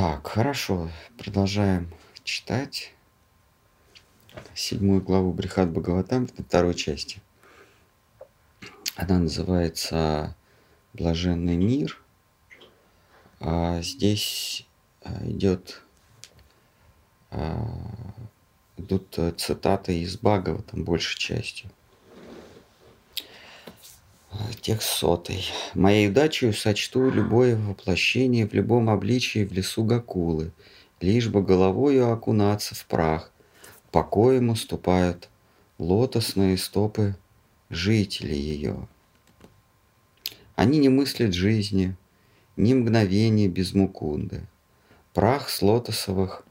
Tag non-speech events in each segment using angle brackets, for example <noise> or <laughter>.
Так, хорошо, продолжаем читать седьмую главу Брихат Бхагаватам второй части. Она называется «Блаженный мир». А здесь а, идет, а, идут цитаты из Бхагаватам большей частью. Текст сотый. «Моей удачей сочту любое воплощение в любом обличии в лесу Гакулы, лишь бы головою окунаться в прах, покоем уступают лотосные стопы жителей ее. Они не мыслят жизни, ни мгновения без мукунды. Прах с лотосовых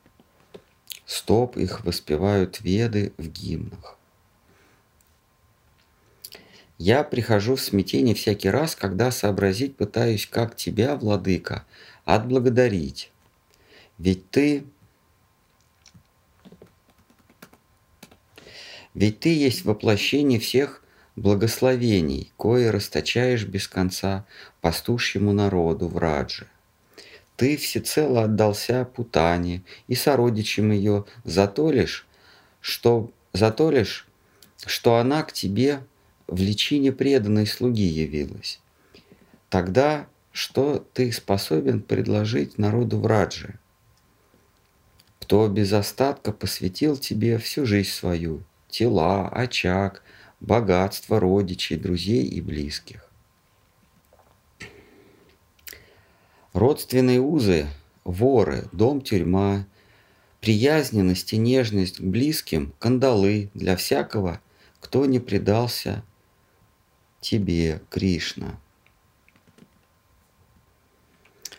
стоп их воспевают веды в гимнах. Я прихожу в смятение всякий раз, когда сообразить пытаюсь, как тебя, владыка, отблагодарить. Ведь ты... Ведь ты есть воплощение всех благословений, кое расточаешь без конца пастушьему народу в Радже. Ты всецело отдался Путане и сородичам ее за то лишь, что, за то лишь, что она к тебе в личине преданной слуги явилась. Тогда что ты способен предложить народу в Радже? Кто без остатка посвятил тебе всю жизнь свою, тела, очаг, богатство родичей, друзей и близких. Родственные узы, воры, дом-тюрьма, приязненность и нежность к близким, кандалы для всякого, кто не предался тебе, Кришна.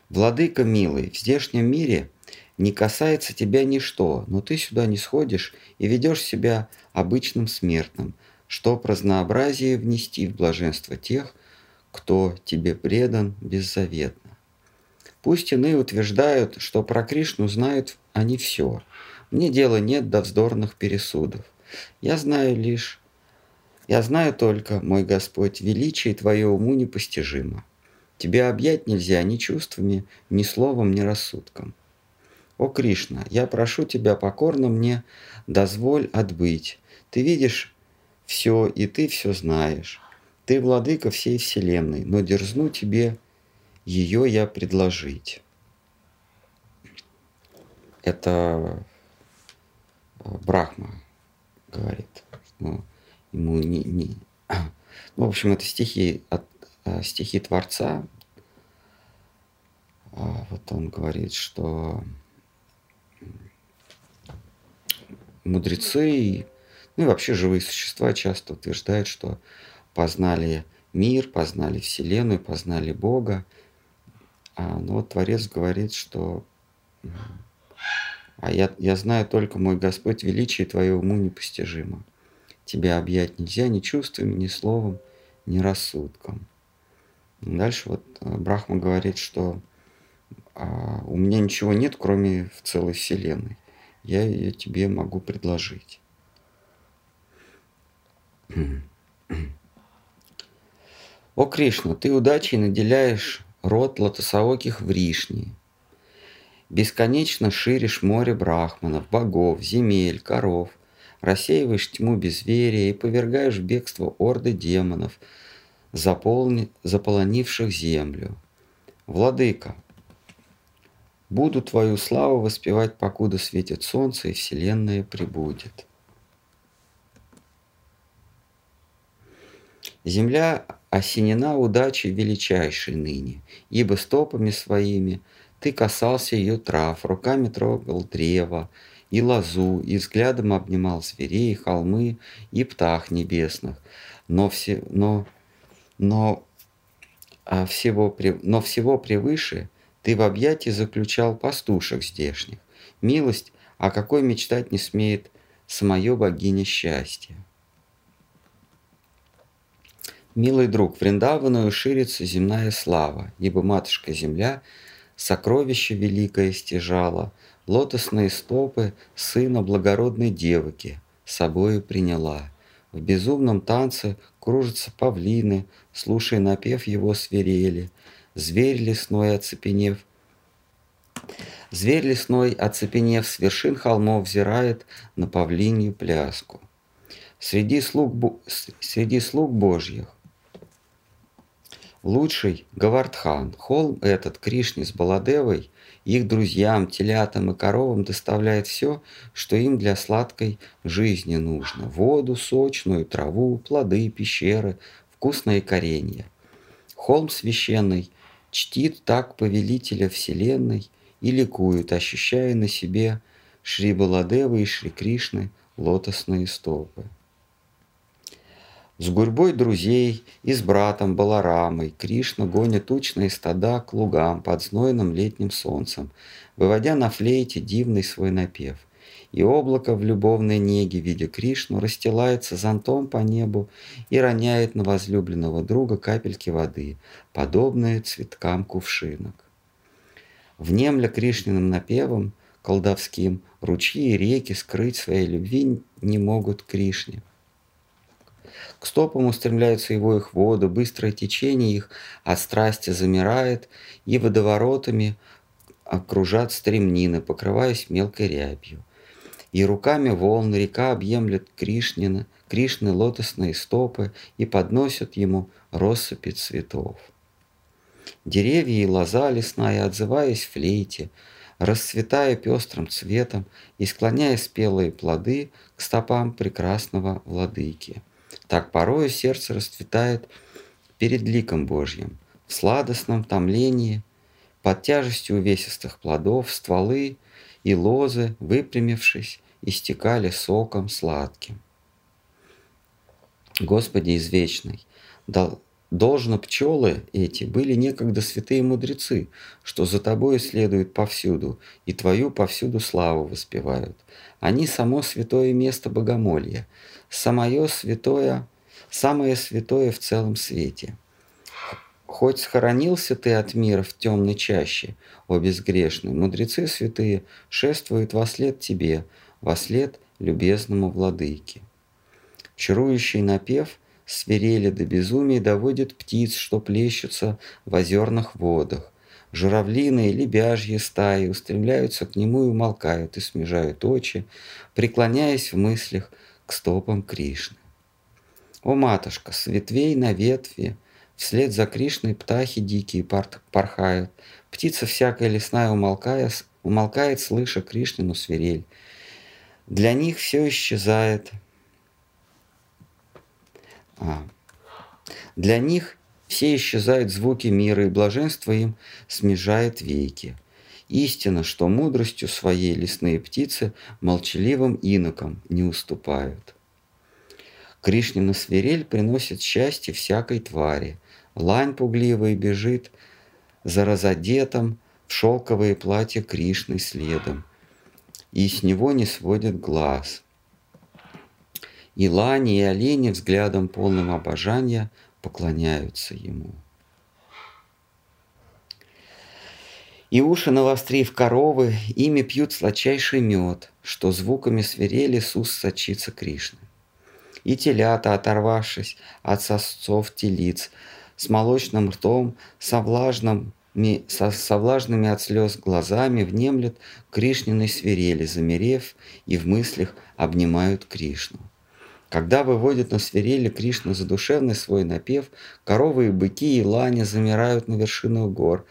Владыка милый, в здешнем мире не касается тебя ничто, но ты сюда не сходишь и ведешь себя обычным смертным, чтоб разнообразие внести в блаженство тех, кто тебе предан беззаветно. Пусть иные утверждают, что про Кришну знают они все. Мне дела нет до вздорных пересудов. Я знаю лишь я знаю только, мой Господь, величие Твое уму непостижимо. Тебя объять нельзя ни чувствами, ни словом, ни рассудком. О, Кришна, я прошу Тебя покорно мне, дозволь отбыть. Ты видишь все, и Ты все знаешь. Ты владыка всей вселенной, но дерзну Тебе ее я предложить. Это э, Брахма говорит. Ну, ему не, не... <clears throat> Ну, в общем, это стихи, от, э, стихи Творца. А, вот он говорит, что мудрецы, ну и вообще живые существа часто утверждают, что познали мир, познали Вселенную, познали Бога. А, но вот Творец говорит, что а я, я знаю только, мой Господь, величие Твое уму непостижимо. Тебя объять нельзя ни чувствами, ни словом, ни рассудком. Дальше вот э, Брахма говорит, что а, у меня ничего нет, кроме в целой Вселенной. Я ее тебе могу предложить. О Кришна, ты удачей наделяешь род лотосооких Вришни. Бесконечно ширишь море брахманов, богов, земель, коров, рассеиваешь тьму безверия и повергаешь в бегство орды демонов, заполни, заполонивших землю. Владыка, буду твою славу воспевать, покуда светит солнце и вселенная прибудет. Земля осенена удачей величайшей ныне, ибо стопами своими ты касался ее трав, руками трогал древо, и лозу, и взглядом обнимал зверей, холмы и птах небесных. Но, все, но, но, а всего, но всего превыше ты в объятии заключал пастушек здешних. Милость, о какой мечтать не смеет самое богиня счастья. Милый друг, Вриндаваную ширится земная слава, ибо матушка-земля сокровище великое стяжала – Лотосные стопы сына благородной девки собою приняла. В безумном танце кружатся павлины, слушая напев его свирели. Зверь лесной оцепенев, Зверь лесной, оцепенев с вершин холмов, взирает на павлинью пляску. Среди слуг, среди слуг Божьих лучший Гавардхан. Холм этот Кришне с Баладевой их друзьям, телятам и коровам доставляет все, что им для сладкой жизни нужно. Воду, сочную, траву, плоды, пещеры, вкусное коренье. Холм священный чтит так повелителя вселенной и ликует, ощущая на себе Шри Баладевы и Шри Кришны лотосные стопы. С гурьбой друзей и с братом Баларамой Кришна гонит тучные стада к лугам под знойным летним солнцем, выводя на флейте дивный свой напев. И облако в любовной неге, видя Кришну, расстилается зонтом по небу и роняет на возлюбленного друга капельки воды, подобные цветкам кувшинок. Внемля Кришниным напевом, колдовским, ручьи и реки скрыть своей любви не могут Кришне – к стопам устремляются его их воды, быстрое течение их от страсти замирает, и водоворотами окружат стремнины, покрываясь мелкой рябью. И руками волн река объемлет Кришнина, Кришны лотосные стопы и подносят ему россыпи цветов. Деревья и лоза лесная, отзываясь флейте, расцветая пестрым цветом и склоняя спелые плоды к стопам прекрасного владыки – так порою сердце расцветает перед ликом Божьим, в сладостном томлении, под тяжестью увесистых плодов, стволы и лозы, выпрямившись, истекали соком сладким. Господи извечный, дал, должно пчелы эти были некогда святые мудрецы, что за тобою следуют повсюду, и твою повсюду славу воспевают. Они само святое место богомолья, самое святое, самое святое в целом свете. Хоть схоронился ты от мира в темной чаще, о безгрешный, мудрецы святые шествуют во след тебе, во след любезному владыке. Чарующий напев свирели до безумия доводит птиц, что плещутся в озерных водах. Журавлиные, лебяжьи стаи устремляются к нему и умолкают, и смежают очи, преклоняясь в мыслях к стопам Кришны. О, матушка, с ветвей на ветви, вслед за Кришной птахи дикие порхают, птица всякая лесная умолкая, умолкает, слыша Кришнину свирель. Для них все исчезает. А. Для них все исчезают звуки мира, и блаженство им смежает веки. Истина, что мудростью своей лесные птицы молчаливым инокам не уступают. Кришнина свирель приносит счастье всякой твари. Лань пугливая бежит за разодетом в шелковое платье Кришны следом, и с него не сводит глаз. И лани, и олени взглядом полным обожания поклоняются ему. И уши навострив коровы, ими пьют сладчайший мед, что звуками свирели с уст сочится Кришны. И телята, оторвавшись от сосцов телиц, с молочным ртом, со, влажным, со, со влажными от слез глазами внемлят Кришниной свирели, замерев и в мыслях обнимают Кришну. Когда выводят на свирели Кришну задушевный свой напев, коровы и быки и лани замирают на вершинах гор,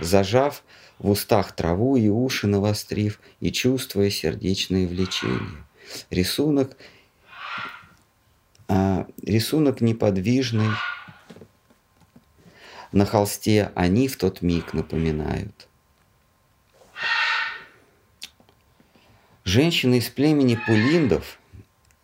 зажав в устах траву и уши навострив, и чувствуя сердечные влечения. Рисунок, а, рисунок неподвижный, на холсте они в тот миг напоминают. Женщины из племени Пулиндов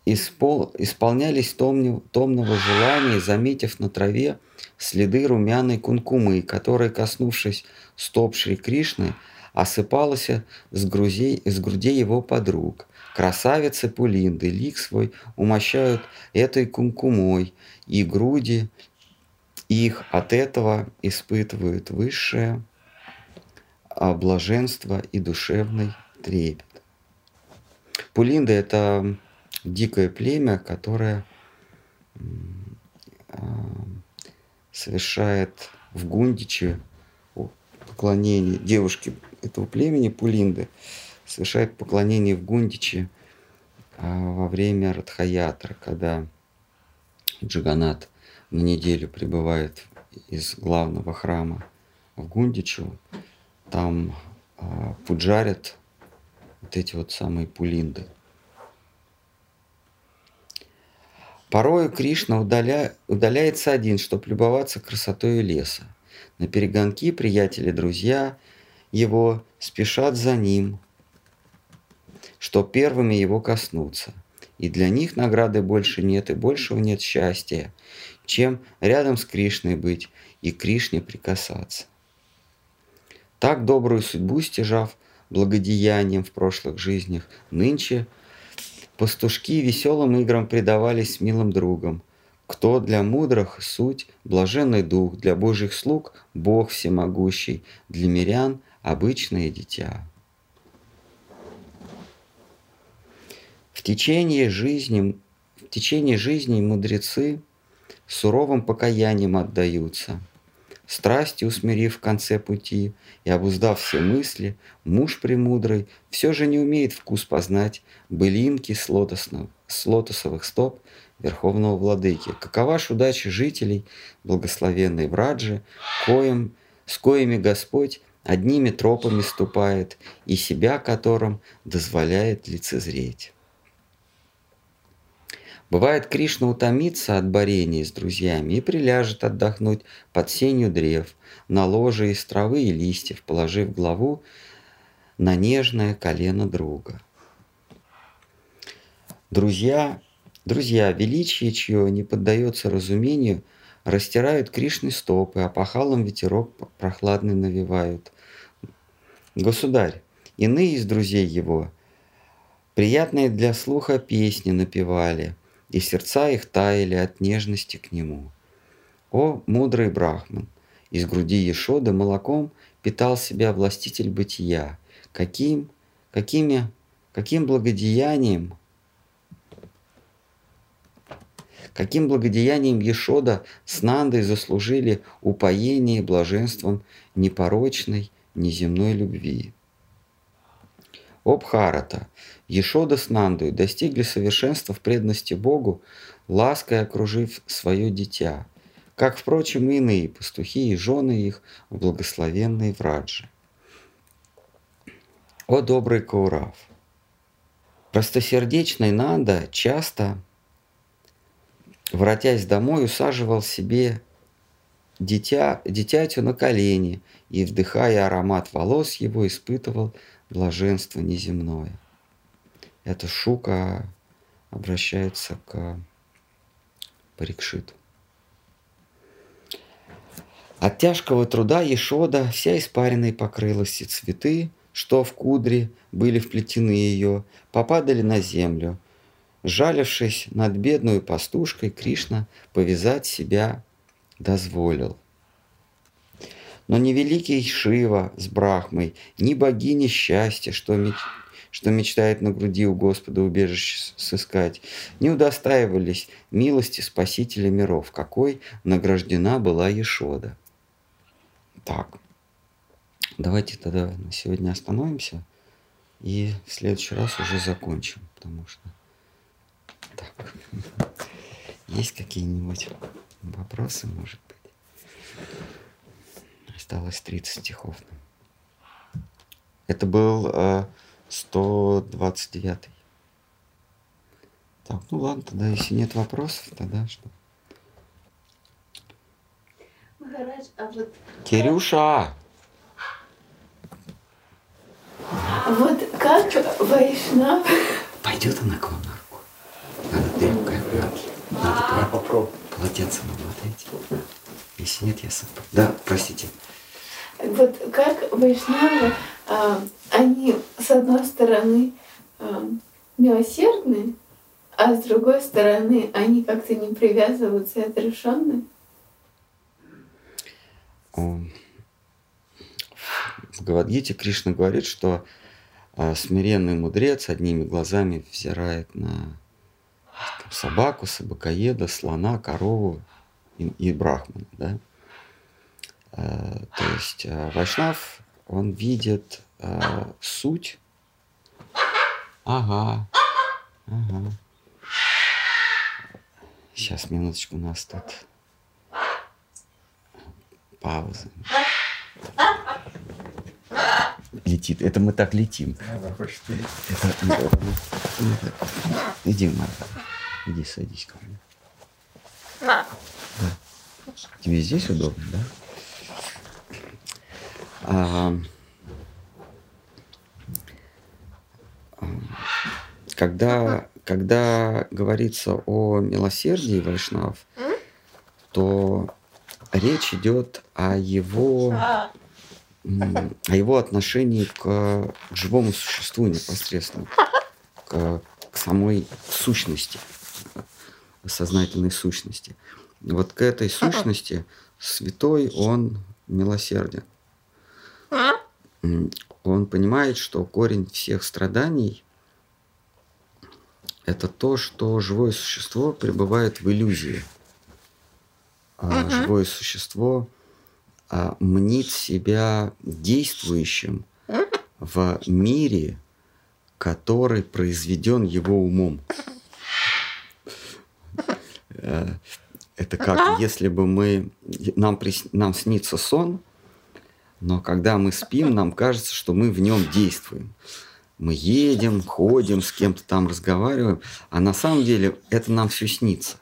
испол, исполнялись томнив, томного желания, заметив на траве следы румяной кункумы, которая, коснувшись стоп Шри Кришны, осыпалась с, грузей, с грудей его подруг. Красавицы Пулинды лик свой умощают этой кункумой, и груди их от этого испытывают высшее блаженство и душевный трепет. Пулинда – это дикое племя, которое а, совершает в Гундиче поклонение девушке этого племени Пулинды совершает поклонение в Гундиче а, во время Радхаятра, когда Джаганат на неделю прибывает из главного храма в Гундичу, там а, пуджарят вот эти вот самые пулинды. Порою Кришна удаля... удаляется один, чтобы любоваться красотой леса. На перегонки приятели, друзья его спешат за ним, что первыми его коснутся. И для них награды больше нет, и большего нет счастья, чем рядом с Кришной быть и Кришне прикасаться. Так добрую судьбу стяжав благодеянием в прошлых жизнях, нынче пастушки веселым играм предавались милым другом. Кто для мудрых суть, блаженный дух, для божьих слуг Бог всемогущий, для мирян обычное дитя. В течение жизни, в течение жизни мудрецы суровым покаянием отдаются. Страсти усмирив в конце пути и обуздав все мысли, муж премудрый все же не умеет вкус познать былинки с, лотосного, с лотосовых стоп Верховного Владыки. Какова ж удача жителей благословенной Враджи, коим, с коими Господь одними тропами ступает и себя которым дозволяет лицезреть. Бывает, Кришна утомится от борения с друзьями и приляжет отдохнуть под сенью древ, на ложе из травы и листьев, положив главу на нежное колено друга. Друзья, друзья, величие чье не поддается разумению, растирают Кришны стопы, а пахалом ветерок прохладный навевают. Государь, иные из друзей его приятные для слуха песни напевали – и сердца их таяли от нежности к нему. О, мудрый Брахман! Из груди Ешоды молоком питал себя властитель бытия. Каким, какими, каким благодеянием, каким благодеянием Ешода с Нандой заслужили упоение блаженством непорочной, неземной любви. О Бхарата! Ешода с Нандой достигли совершенства в преданности Богу, лаской окружив свое дитя, как, впрочем, и иные пастухи и жены их в благословенной Враджи. О добрый Каурав! Простосердечный Нанда часто, воротясь домой, усаживал себе дитя, дитятю на колени и, вдыхая аромат волос его, испытывал блаженство неземное. Эта шука обращается к Парикшиту. От тяжкого труда Ешода вся испаренной покрылась, и цветы, что в кудре были вплетены ее, попадали на землю. Жалившись над бедную пастушкой, Кришна повязать себя дозволил. Но ни великий Шива с Брахмой, ни богиня счастья, что, меч... что мечтает на груди у Господа убежище сыскать, не удостаивались милости Спасителя миров, какой награждена была Ешода. Так, давайте тогда на сегодня остановимся и в следующий раз уже закончим, потому что так, есть какие-нибудь вопросы, может быть? Осталось 30 стихов. Это был э, 129. Так, ну ладно, тогда если нет вопросов, тогда что? Махарадж, а вот... Кирюша! Вот как Вайшнав... Пойдет она к вам обмотать. Надо попробовать. Полотенцем обмотайте. Если нет, я сам. Да, простите. Вот как вайшнавы, а, они с одной стороны а, милосердны, а с другой стороны они как-то не привязываются и отрешенны. В Гавадгите Кришна говорит, что а, смиренный мудрец одними глазами взирает на собаку, собакоеда, слона, корову и, и брахмана. Да? Э, то есть э, Вайшнав, он видит э, суть. Ага, ага. Сейчас, минуточку, у нас тут пауза. Летит. Это мы так летим. Она хочет. Это, ну, это, ну, это- Иди, Марта. Иди, садись ко мне. Да. Тебе здесь удобно, да? А, а, когда, когда говорится о милосердии Вайшнав, то речь идет о его, м, о его отношении к, к живому существу непосредственно, к, к самой сущности, сознательной сущности. Вот к этой сущности святой он милосерден. Он понимает, что корень всех страданий это то, что живое существо пребывает в иллюзии. А живое существо а, мнит себя действующим в мире, который произведен его умом. Э, Это как если бы мы нам прис- нам снится сон, но когда мы спим, нам кажется, что мы в нем действуем. Мы едем, ходим, с кем-то там разговариваем, а на самом деле это нам все снится.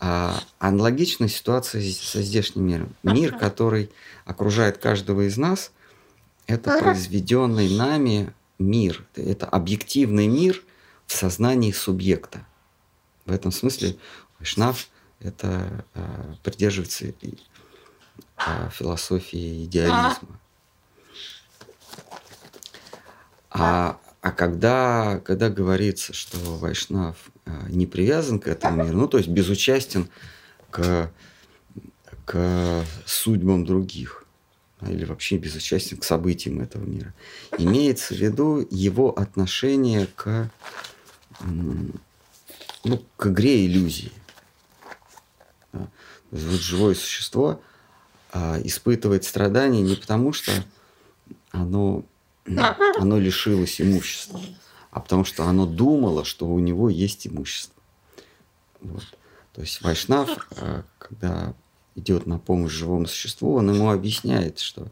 А аналогичная ситуация со здешним миром. Мир, который окружает каждого из нас, это произведенный нами мир. Это объективный мир в сознании субъекта. В этом смысле Вайшнав это э, придерживается э, философии идеализма. А, а когда, когда говорится, что Вайшнав э, не привязан к этому миру, ну то есть безучастен к, к судьбам других, или вообще безучастен к событиям этого мира, имеется в виду его отношение к, ну, к игре иллюзии. Вот живое существо а, испытывает страдания не потому, что оно, оно лишилось имущества, а потому что оно думало, что у него есть имущество. Вот. То есть Вайшнав, а, когда идет на помощь живому существу, он ему объясняет, что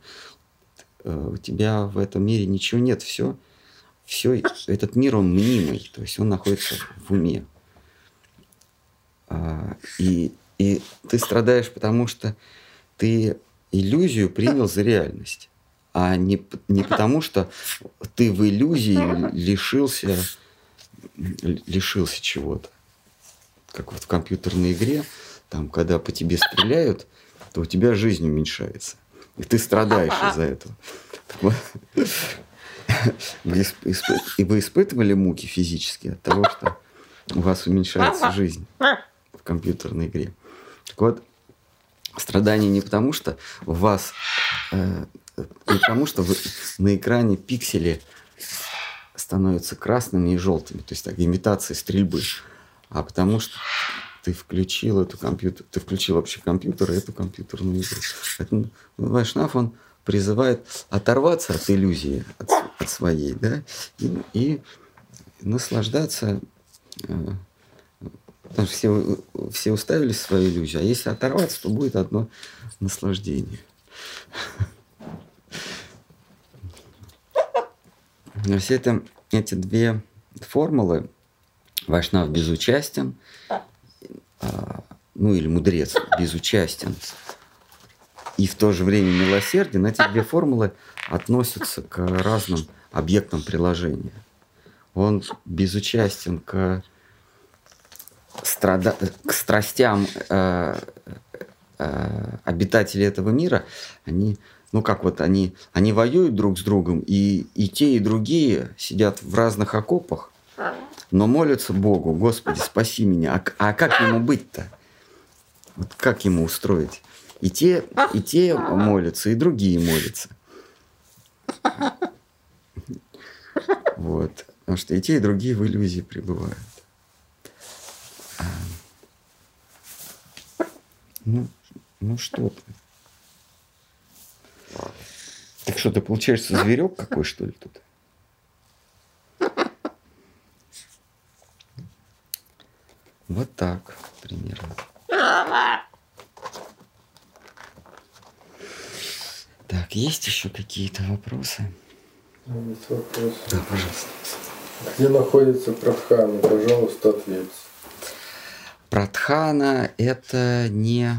э, у тебя в этом мире ничего нет, все, все, этот мир, он мнимый, то есть он находится в уме. А, И, и ты страдаешь, потому что ты иллюзию принял за реальность, а не, не потому, что ты в иллюзии лишился, лишился чего-то. Как вот в компьютерной игре, там, когда по тебе стреляют, то у тебя жизнь уменьшается. И ты страдаешь из-за этого. И вы испытывали муки физические от того, что у вас уменьшается жизнь компьютерной игре. Так вот, страдание не потому, что у вас, э, не потому, что вы, на экране пиксели становятся красными и желтыми, то есть так, имитация стрельбы, а потому что ты включил эту компьютер, ты включил вообще компьютер и эту компьютерную игру. Поэтому Вайшнав, он призывает оторваться от иллюзии, от, от своей, да, и, и наслаждаться э, Потому что все, все уставились в свою иллюзию, а если оторваться, то будет одно наслаждение. Но все это, эти две формулы, Вайшнав безучастен, а, ну или мудрец безучастен, и в то же время милосерден, эти две формулы относятся к разным объектам приложения. Он безучастен к страда... к страстям э, э, обитателей этого мира, они, ну как вот они, они воюют друг с другом, и, и те, и другие сидят в разных окопах, но молятся Богу, Господи, спаси меня. А, а как ему быть-то? Вот как ему устроить? И те, и те молятся, и другие молятся. Вот. Потому что и те, и другие в иллюзии пребывают. Ну, ну что ты. Так Что ты, получаешься, зверек какой, что ли, тут? Вот так примерно. Так, есть еще какие-то вопросы? Есть вопрос. Да, пожалуйста. Где находится Прадхана? Пожалуйста, ответьте. Прадхана – это не,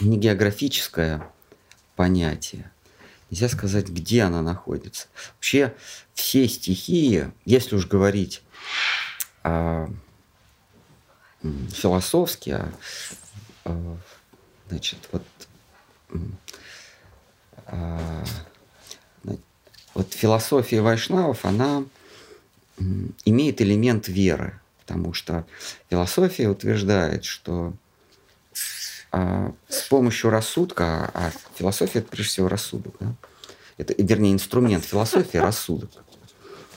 не географическое понятие. Нельзя сказать, где она находится. Вообще все стихии, если уж говорить а, философски, а, значит, вот, а, вот философия вайшнавов, она имеет элемент веры, потому что философия утверждает, что а, с помощью рассудка, а философия это прежде всего рассудок, да? это, вернее, инструмент философии рассудок.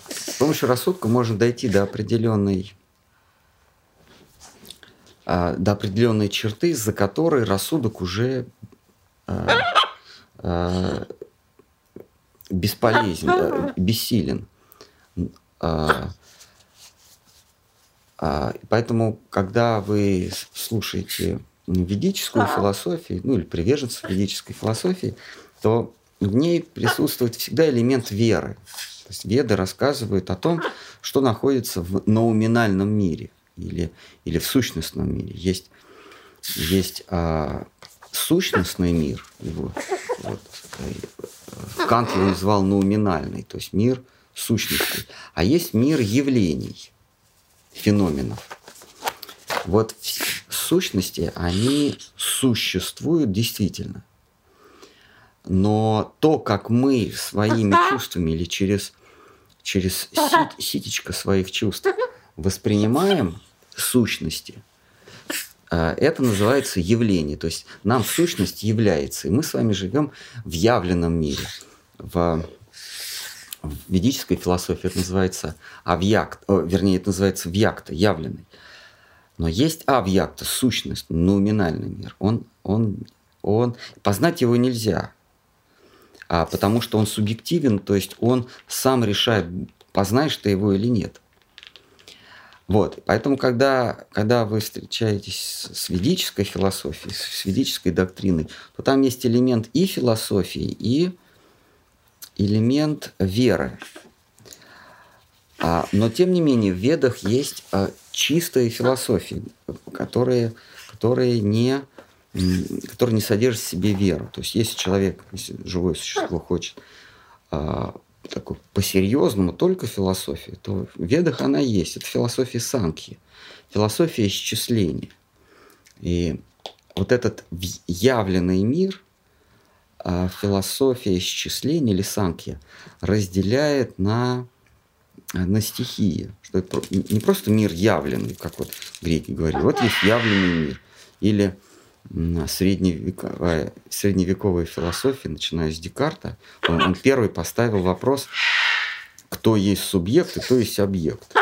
С помощью рассудка можно дойти до определенной а, до определенной черты, за которой рассудок уже а, а, бесполезен, а, бессилен. А, поэтому, когда вы слушаете ведическую философию, ну или приверженцев ведической философии, то в ней присутствует всегда элемент веры. То есть веды рассказывают о том, что находится в науминальном мире или, или в сущностном мире. Есть, есть а, сущностный мир, его, вот, э, Кант его назвал науминальный, то есть мир сущности, а есть мир явлений, феноменов. Вот сущности, они существуют действительно. Но то, как мы своими чувствами или через, через сит, ситечко своих чувств воспринимаем сущности, э, это называется явление. То есть нам сущность является. И мы с вами живем в явленном мире. В, в ведической философии это называется авьякт, вернее, это называется вьякта, явленный. Но есть авьякта, сущность, номинальный мир. Он, он, он, познать его нельзя, а, потому что он субъективен, то есть он сам решает, познаешь ты его или нет. Вот, поэтому, когда, когда вы встречаетесь с ведической философией, с ведической доктриной, то там есть элемент и философии, и элемент веры. А, но, тем не менее, в ведах есть а, чистые философии, которые, которые, не, которые не содержат в себе веру. То есть если человек, если живое существо хочет а, такой по-серьезному только философии, то в ведах она есть. Это философия санки, философия исчисления. И вот этот явленный мир, философия исчисления или санки разделяет на на стихии, что это не просто мир явленный, как вот греки говорили, вот есть явленный мир, или средневековая, средневековая философия, начиная с Декарта, он, он первый поставил вопрос, кто есть субъект и кто есть объект.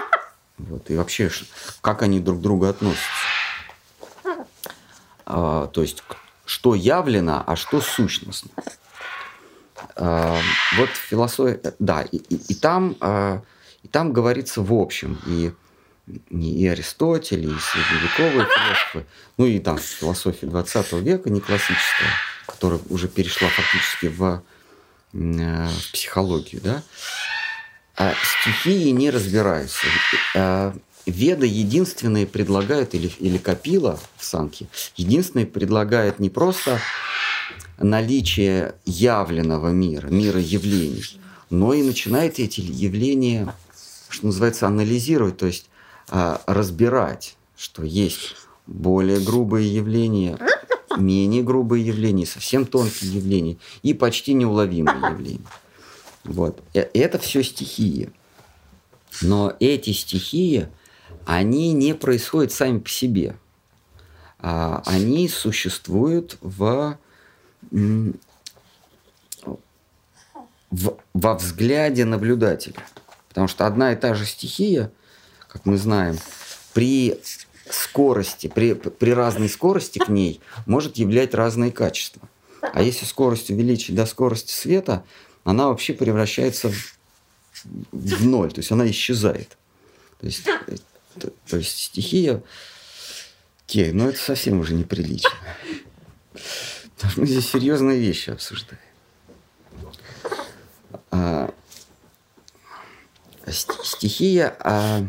Вот, и вообще, как они друг к другу относятся. А, то есть, что явлено, а что сущностно. А, вот философия, да, и, и, и там а, и там говорится в общем, и, и Аристотель, и средневековые философы, ну и там философия 20 века, не классическая, которая уже перешла фактически в, э, в психологию, да, а стихии не разбираются. Веда единственные предлагают, или, или Капила в Санке, единственные предлагает не просто наличие явленного мира, мира явлений, но и начинает эти явления что называется, анализировать, то есть а, разбирать, что есть более грубые явления, менее грубые явления, совсем тонкие явления и почти неуловимые явления. Вот. Э, это все стихии. Но эти стихии, они не происходят сами по себе. А, они существуют в, в, во взгляде наблюдателя. Потому что одна и та же стихия, как мы знаем, при скорости, при, при разной скорости к ней может являть разные качества. А если скорость увеличить до скорости света, она вообще превращается в, в ноль, то есть она исчезает. То есть, то, то есть стихия, окей, ну это совсем уже неприлично. Потому что мы здесь серьезные вещи обсуждаем. А, стихия а,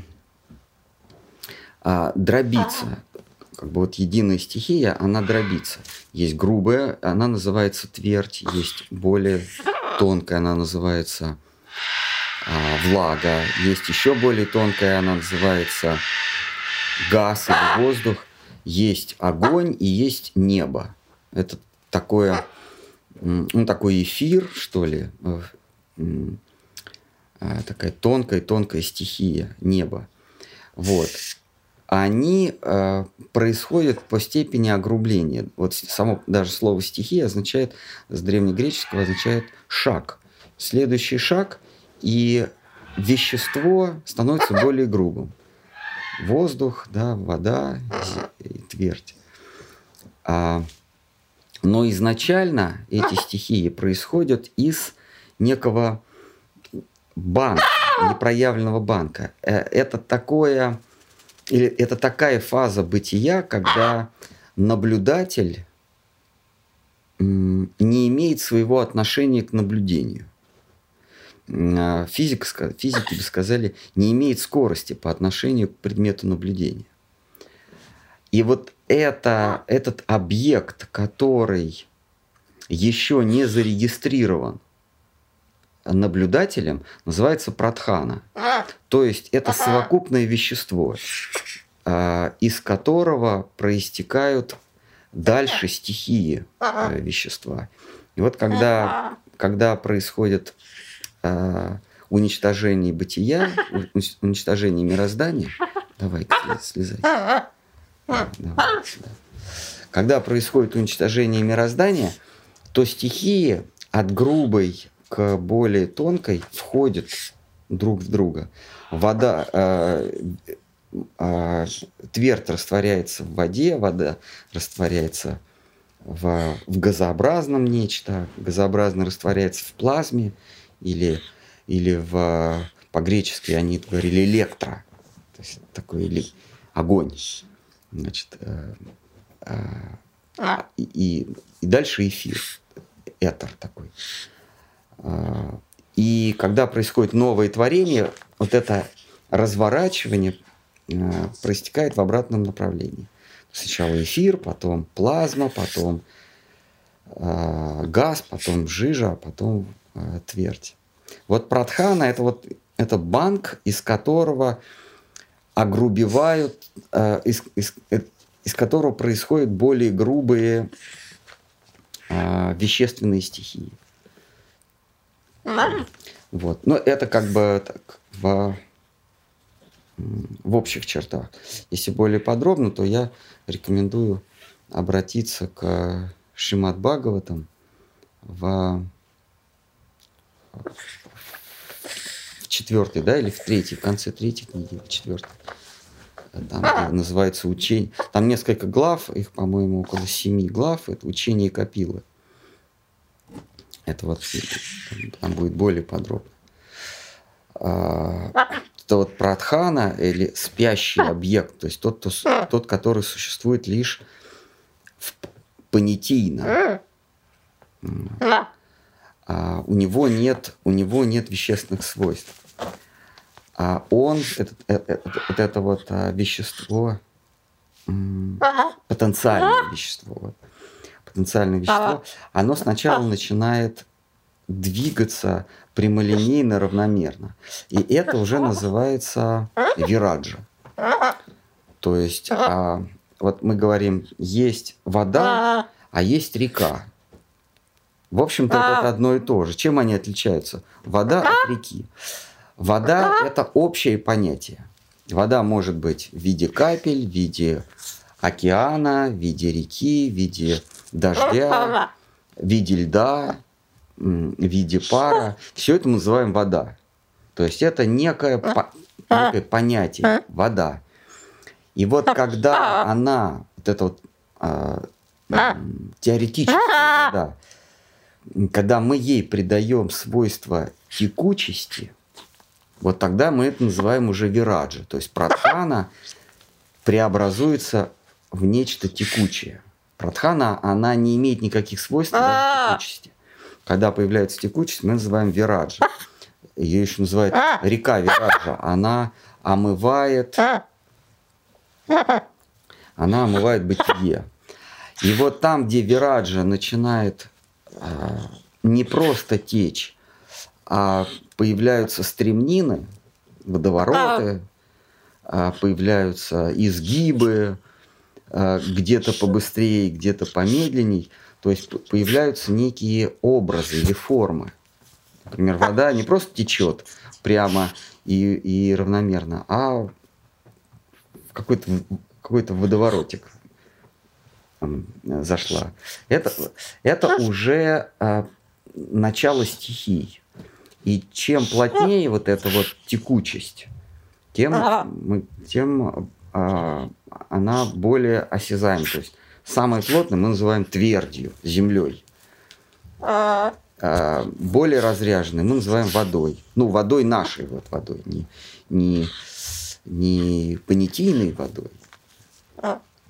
а, дробится. Как бы вот единая стихия, она дробится. Есть грубая, она называется твердь, есть более тонкая, она называется а, влага, есть еще более тонкая, она называется газ или воздух, есть огонь и есть небо. Это такое, ну, такой эфир, что ли, э, а, такая тонкая-тонкая стихия неба. Вот. Они э, происходят по степени огрубления. Вот само даже слово стихия означает, с древнегреческого означает шаг. Следующий шаг, и вещество становится более грубым. Воздух, да, вода и твердь. А, но изначально эти стихии происходят из некого банка, непроявленного банка. Э, это такое, или это такая фаза бытия, когда наблюдатель не имеет своего отношения к наблюдению. А, физик, физики бы сказали, не имеет скорости по отношению к предмету наблюдения. И вот это, этот объект, который еще не зарегистрирован наблюдателем называется пратхана. То есть это совокупное вещество, а, из которого проистекают дальше стихии э, вещества. И вот когда, когда происходит а, уничтожение бытия, уничтожение мироздания, давай слезай. Когда происходит уничтожение мироздания, то стихии от грубой к более тонкой входят друг в друга. Вода, э, э, твердь растворяется в воде, вода растворяется в, в газообразном нечто, газообразно растворяется в плазме или, или в, по-гречески они говорили электро, то есть такой или, огонь. Значит, э, э, и, и дальше эфир, этер такой. И когда происходит новое творение, вот это разворачивание э, проистекает в обратном направлении. Сначала эфир, потом плазма, потом э, газ, потом жижа, а потом э, твердь. Вот Пратхана это вот это банк, из которого огрубевают, э, из, из, э, из которого происходят более грубые э, вещественные стихии. Вот. Но это как бы так, в, в общих чертах. Если более подробно, то я рекомендую обратиться к Шимат Бхагаватам в, в четвертой, да, или в третьей, в конце третьей книги, в четвертой. Там называется учение. Там несколько глав, их, по-моему, около семи глав. Это учение Капилы. Это вот там будет более подробно. А, это вот пратхана или спящий объект, то есть тот, кто, тот который существует лишь в понятийно. А, у него нет, у него нет вещественных свойств. А он, это, это, это, это вот а, вещество, потенциальное вещество, вот, потенциальное вещество, оно сначала начинает двигаться прямолинейно, равномерно. И это уже называется вираджа. То есть, а, вот мы говорим, есть вода, а есть река. В общем-то, это одно и то же. Чем они отличаются? Вода от реки. Вода – это общее понятие. Вода может быть в виде капель, в виде океана, в виде реки, в виде дождя, в виде льда, в виде пара. Все это мы называем вода. То есть это некое, по, некое понятие вода. И вот когда она, вот это вот э, теоретическая вода, когда мы ей придаем свойства текучести, вот тогда мы это называем уже вираджи. То есть пратхана преобразуется в нечто текучее. Пратхана, она не имеет никаких свойств даже текучести. Когда появляется текучесть, мы называем вираджи. Ее еще называют река Вираджа. Она омывает, она омывает бытие. И вот там, где Вираджа начинает а, не просто течь, а появляются стремнины, водовороты, а, появляются изгибы, а, где-то побыстрее, где-то помедленней. То есть появляются некие образы или формы. Например, вода не просто течет прямо и, и равномерно, а какой-то какой-то водоворотик зашла. Это, это уже а, начало стихий. И чем плотнее вот эта вот текучесть, тем, мы, тем а, она более осязаема. То есть самое плотное мы называем твердью, землей. А, более разряженной мы называем водой. Ну, водой нашей вот водой, не, не, не понятийной водой.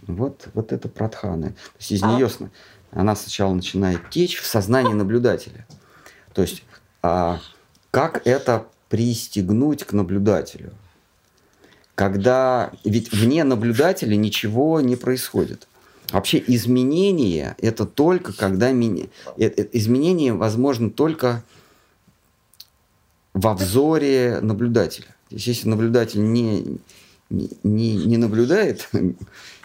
Вот, вот это пратханы. То есть из нее она сначала начинает течь в сознании наблюдателя. То есть а, как это пристегнуть к наблюдателю? Когда ведь вне наблюдателя ничего не происходит. Вообще изменение это только когда ми... Э, э, изменение возможно только во взоре наблюдателя. То есть, если наблюдатель не, не, не наблюдает,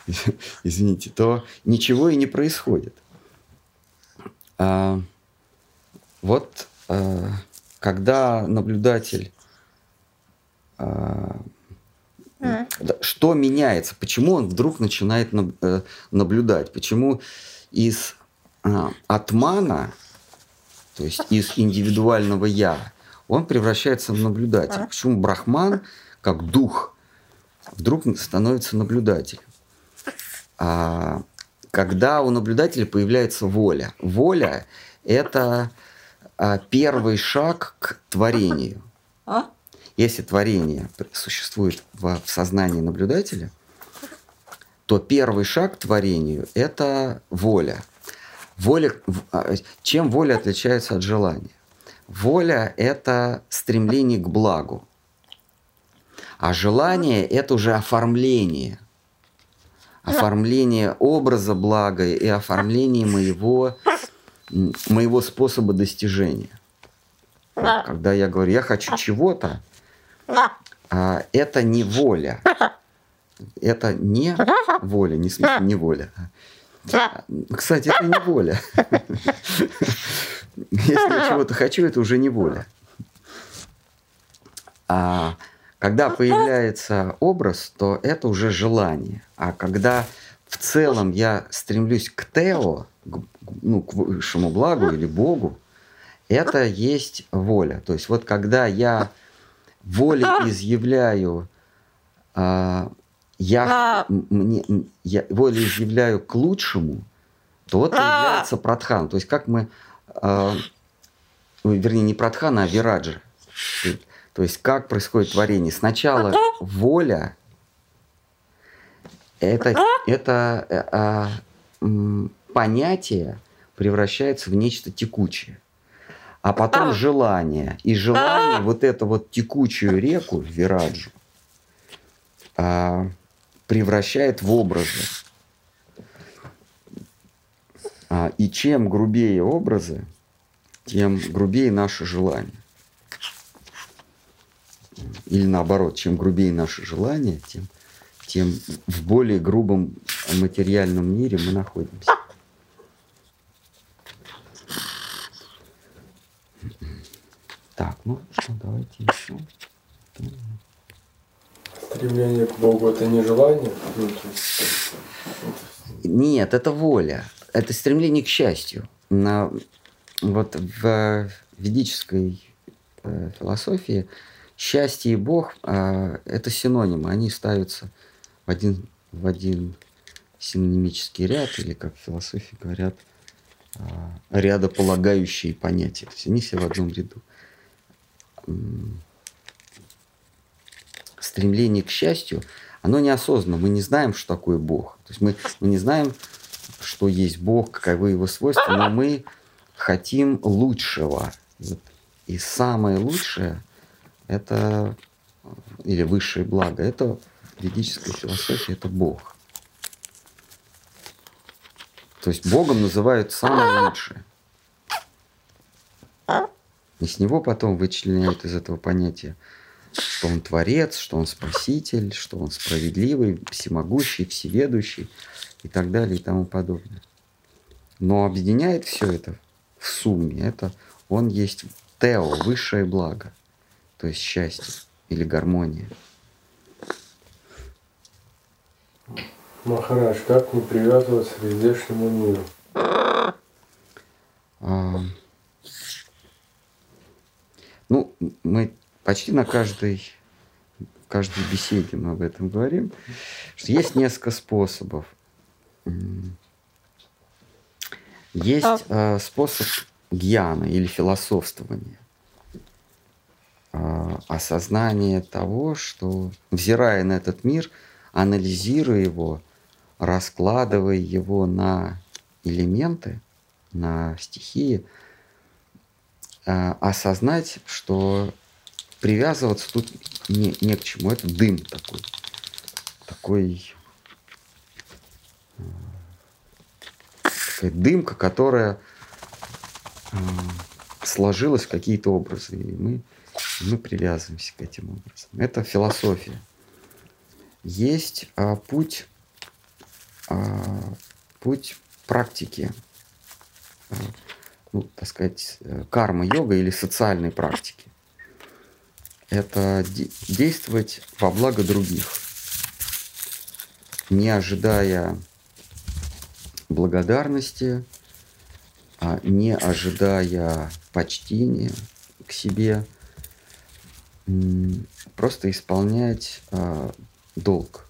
<laughs> извините, то ничего и не происходит. А, вот а, когда наблюдатель а, что меняется, почему он вдруг начинает э, наблюдать, почему из а, атмана, то есть из индивидуального я, он превращается в наблюдателя. Почему брахман, как дух, вдруг становится наблюдателем? А, когда у наблюдателя появляется воля. Воля – это а, первый шаг к творению. А? Если творение существует в, в сознании наблюдателя, то первый шаг к творению – это воля. воля. Чем воля отличается от желания? Воля – это стремление к благу. А желание – это уже оформление оформление образа блага и оформление моего, моего способа достижения. Когда я говорю, я хочу чего-то, а это не воля. Это не воля, не смысле не воля. Кстати, это не воля. Если я чего-то хочу, это уже не воля. А когда появляется образ, то это уже желание. А когда в целом я стремлюсь к Тео, ну, к высшему благу или Богу, это есть воля. То есть вот когда я волей изъявляю, а, я, мне, я волей изъявляю к лучшему, то вот появляется Пратхан. То есть как мы, а, вернее, не Пратхан, а Вираджа. То есть как происходит творение? Сначала воля это, это э, а, понятие превращается в нечто текучее. А потом желание. И желание вот эту вот текучую реку, Вираджу, а, превращает в образы. А, и чем грубее образы, тем грубее наше желание. Или наоборот, чем грубее наши желания, тем, тем в более грубом материальном мире мы находимся. Так, ну что, давайте еще. Стремление к Богу это не желание? Нет, это воля. Это стремление к счастью. На, вот в ведической э, философии счастье и Бог а, это синонимы, они ставятся в один, в один синонимический ряд, или как в философии говорят, а, рядополагающие понятия. То есть они все в одном ряду. Стремление к счастью, оно неосознанно. Мы не знаем, что такое Бог. То есть мы, мы не знаем, что есть Бог, каковы его свойства, но мы хотим лучшего. И самое лучшее – это, или высшее благо, это ведическая философия – это Бог. То есть Богом называют самое лучшее. И с него потом вычленяют из этого понятия, что он творец, что он спаситель, что он справедливый, всемогущий, всеведущий и так далее и тому подобное. Но объединяет все это в сумме. Это он есть тео, высшее благо, то есть счастье или гармония. Махарадж, как не привязываться к здешнему миру? А, ну, мы почти на каждой, каждой беседе мы об этом говорим, что есть несколько способов. Есть э, способ гьяна или философствования. Э, осознание того, что, взирая на этот мир, анализируя его, раскладывая его на элементы, на стихии, э, осознать, что привязываться тут не, не к чему. Это дым такой. Такой э, такая дымка, которая сложилась в какие-то образы. И мы, мы привязываемся к этим образам. Это философия. Есть а, путь а, путь практики, а, ну, так сказать, карма-йога или социальной практики. Это действовать во благо других, не ожидая благодарности, а не ожидая почтения к себе, просто исполнять долг.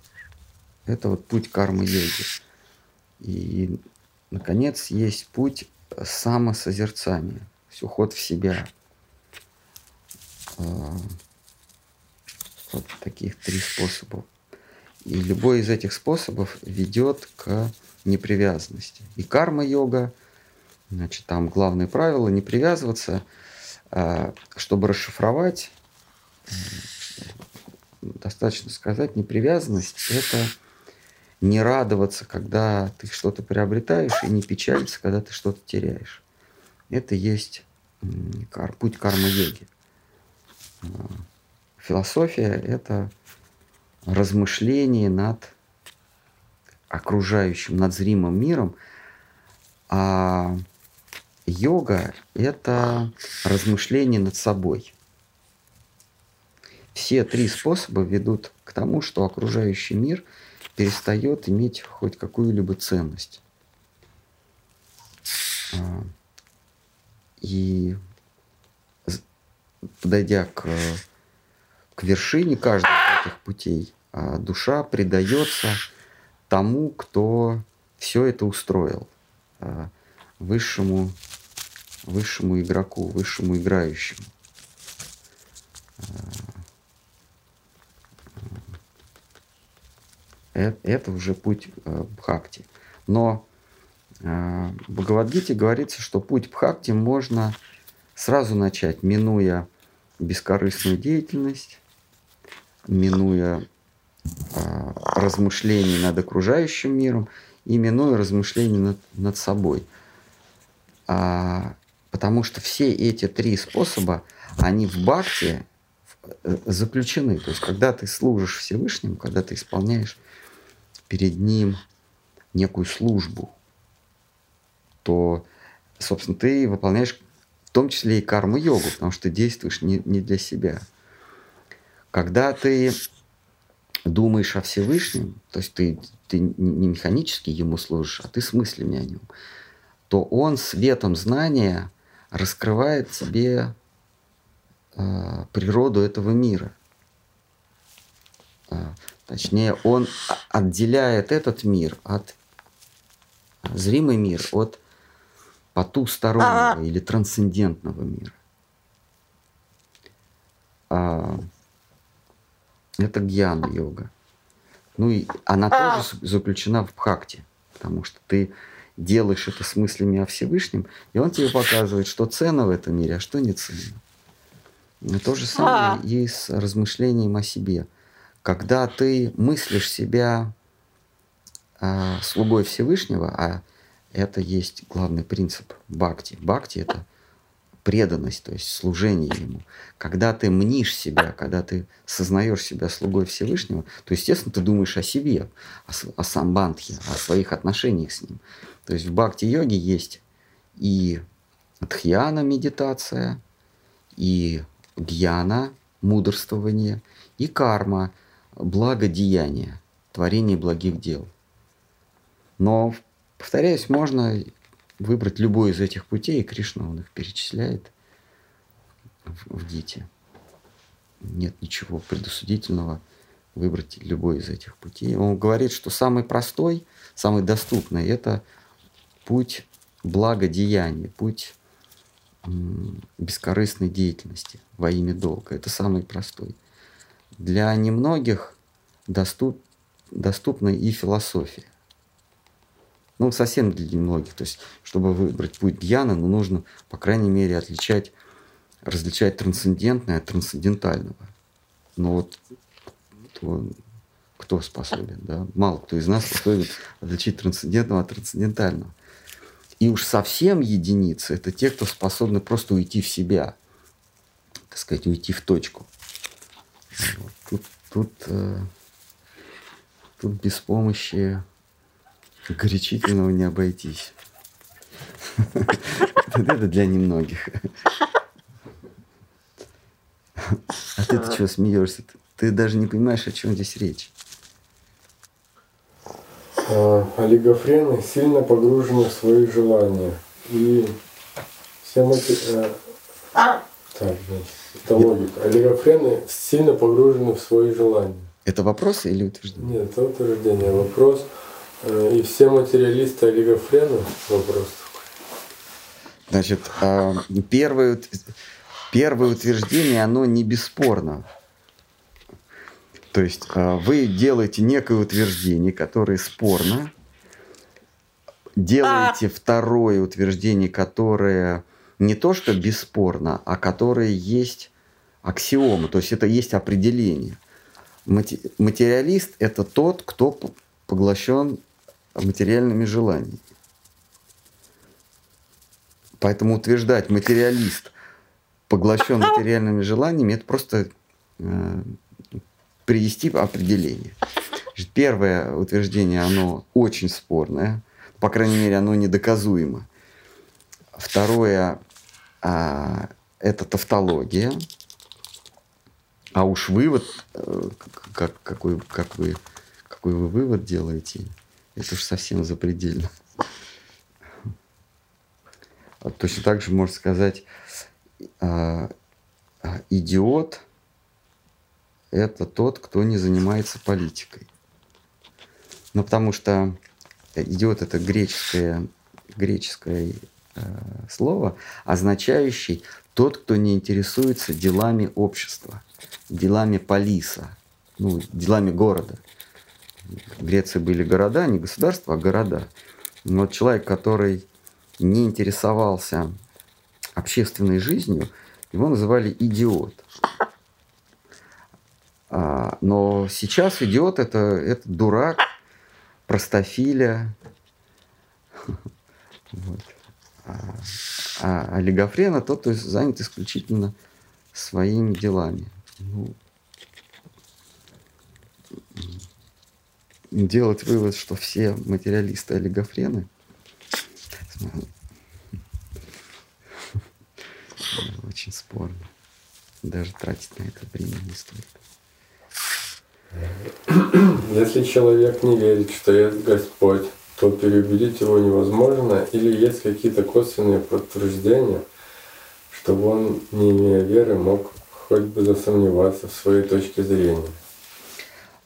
Это вот путь кармы-йоги. И, наконец, есть путь самосозерцания, то есть уход в себя. А, вот таких три способа. И любой из этих способов ведет к непривязанности. И карма-йога, значит, там главное правило не привязываться, а, чтобы расшифровать, достаточно сказать, непривязанность – это не радоваться, когда ты что-то приобретаешь, и не печалиться, когда ты что-то теряешь. Это есть путь кармы-йоги. А, философия – это размышление над окружающим, над зримым миром, а йога – это размышление над собой. Все три способа ведут к тому, что окружающий мир – перестает иметь хоть какую-либо ценность. А, и подойдя к, к вершине каждого из этих путей, а, душа предается тому, кто все это устроил, а, высшему, высшему игроку, высшему играющему. Это уже путь э, Бхакти. Но э, в Бхагавадгите говорится, что путь Бхакти можно сразу начать, минуя бескорыстную деятельность, минуя э, размышления над окружающим миром и минуя размышления над, над собой. А, потому что все эти три способа, они в бхакти заключены. То есть, когда ты служишь Всевышнему, когда ты исполняешь перед ним некую службу, то, собственно, ты выполняешь в том числе и карму-йогу, потому что действуешь не, не для себя. Когда ты думаешь о Всевышнем, то есть ты, ты не механически ему служишь, а ты с мыслями о нем, то он светом знания раскрывает тебе э, природу этого мира. Точнее, он отделяет этот мир от зримый мир от потустороннего или трансцендентного мира. А, это гьяна-йога. Ну и она тоже заключена в бхакти, потому что ты делаешь это с мыслями о Всевышнем, и он тебе показывает, что ценно в этом мире, а что не ценно. Но то же самое а. и с размышлением о себе. Когда ты мыслишь себя э, слугой Всевышнего, а это есть главный принцип бхакти. Бхакти – это преданность, то есть служение ему. Когда ты мнишь себя, когда ты сознаешь себя слугой Всевышнего, то, естественно, ты думаешь о себе, о, о самбандхе, о своих отношениях с ним. То есть в бхакти-йоге есть и дхьяна медитация, и гьяна мудрствование, и карма благодеяние, творение благих дел. Но, повторяюсь, можно выбрать любой из этих путей, и Кришна он их перечисляет в, в Гите. Нет ничего предосудительного выбрать любой из этих путей. Он говорит, что самый простой, самый доступный – это путь благодеяния, путь бескорыстной деятельности во имя долга. Это самый простой. Для немногих доступ, доступна и философия. Ну, совсем для немногих. То есть, чтобы выбрать путь Дьяна, ну, нужно, по крайней мере, отличать, различать трансцендентное от трансцендентального. Но вот то, кто способен, да? Мало кто из нас способен отличить трансцендентного от трансцендентального. И уж совсем единицы – это те, кто способны просто уйти в себя, так сказать, уйти в точку. Вот. Тут, тут, э, тут без помощи горячительного не обойтись. <laughs> Это для немногих. А ты-то чего смеешься? Ты даже не понимаешь, о чем здесь речь. А, олигофрены сильно погружены в свои желания. И все эти... Э, а. Так, это логика. Олигофрены сильно погружены в свои желания. Это вопрос или утверждение? Нет, это утверждение. Вопрос. Э, и все материалисты олигофрены? Вопрос Значит, а, первое, первое утверждение, оно не бесспорно. То есть а, вы делаете некое утверждение, которое спорно, делаете второе утверждение, которое не то что бесспорно, а которое есть аксиома, то есть это есть определение. Материалист – это тот, кто поглощен материальными желаниями. Поэтому утверждать материалист поглощен <laughs> материальными желаниями – это просто э, привести определение. Первое утверждение, оно очень спорное, по крайней мере, оно недоказуемо. Второе, а, это тавтология. А уж вывод, э, как, какой, как вы, какой вы вывод делаете, это уж совсем запредельно. Точно так же можно сказать, а, а, идиот – это тот, кто не занимается политикой. Ну, потому что идет это греческое, греческое э, слово, означающее тот, кто не интересуется делами общества, делами полиса, ну, делами города. В Греции были города, не государства, а города. Но человек, который не интересовался общественной жизнью, его называли идиот. А, но сейчас идет это, это дурак, простофиля. Вот. А, а олигофрена тот, кто занят исключительно своими делами. Ну, делать вывод, что все материалисты олигофрены, очень спорно. Даже тратить на это время не стоит. Если человек не верит, что есть Господь, то переубедить его невозможно, или есть какие-то косвенные подтверждения, чтобы он, не имея веры, мог хоть бы засомневаться в своей точке зрения.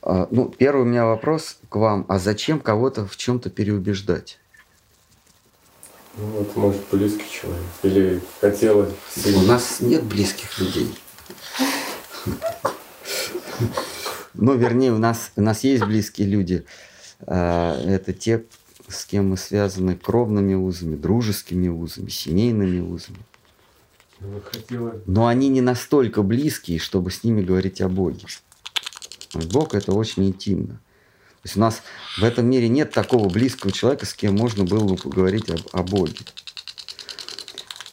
А, ну, первый у меня вопрос к вам. А зачем кого-то в чем-то переубеждать? Ну вот, может, близкий человек. Или хотелось У нас нет близких людей. Ну, вернее, у нас, у нас есть близкие люди. А, это те, с кем мы связаны кровными узами, дружескими узами, семейными узами. Хотелось... Но они не настолько близкие, чтобы с ними говорить о Боге. Бог это очень интимно. То есть у нас в этом мире нет такого близкого человека, с кем можно было бы поговорить об, о Боге.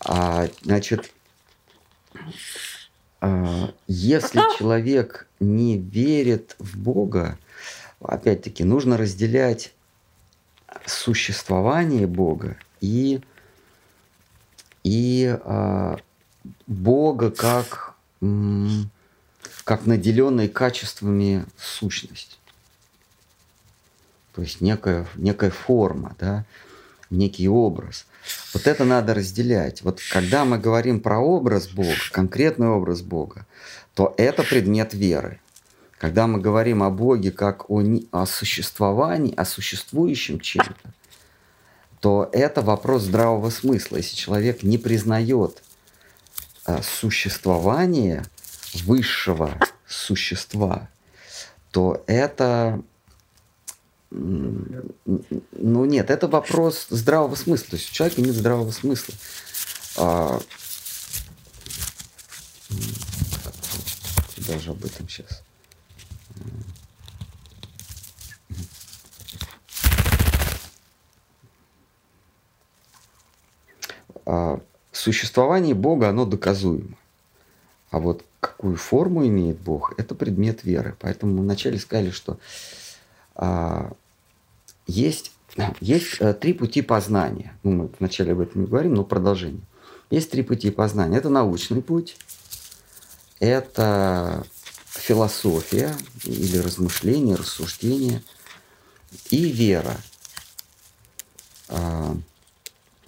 А, значит, а, если человек не верит в Бога, опять-таки, нужно разделять существование Бога и, и а, Бога как, как наделенной качествами сущность. То есть некая, некая форма, да, некий образ. Вот это надо разделять. Вот когда мы говорим про образ Бога, конкретный образ Бога, то это предмет веры. Когда мы говорим о Боге как о, о существовании, о существующем чем-то, то это вопрос здравого смысла. Если человек не признает существование высшего существа, то это ну нет, это вопрос здравого смысла. То есть у человека нет здравого смысла. А, даже об этом сейчас. А, существование Бога, оно доказуемо. А вот какую форму имеет Бог, это предмет веры. Поэтому мы вначале сказали, что а, есть, есть э, три пути познания. Ну, мы вначале об этом не говорим, но продолжение. Есть три пути познания. Это научный путь, это философия или размышление, рассуждение и вера. А,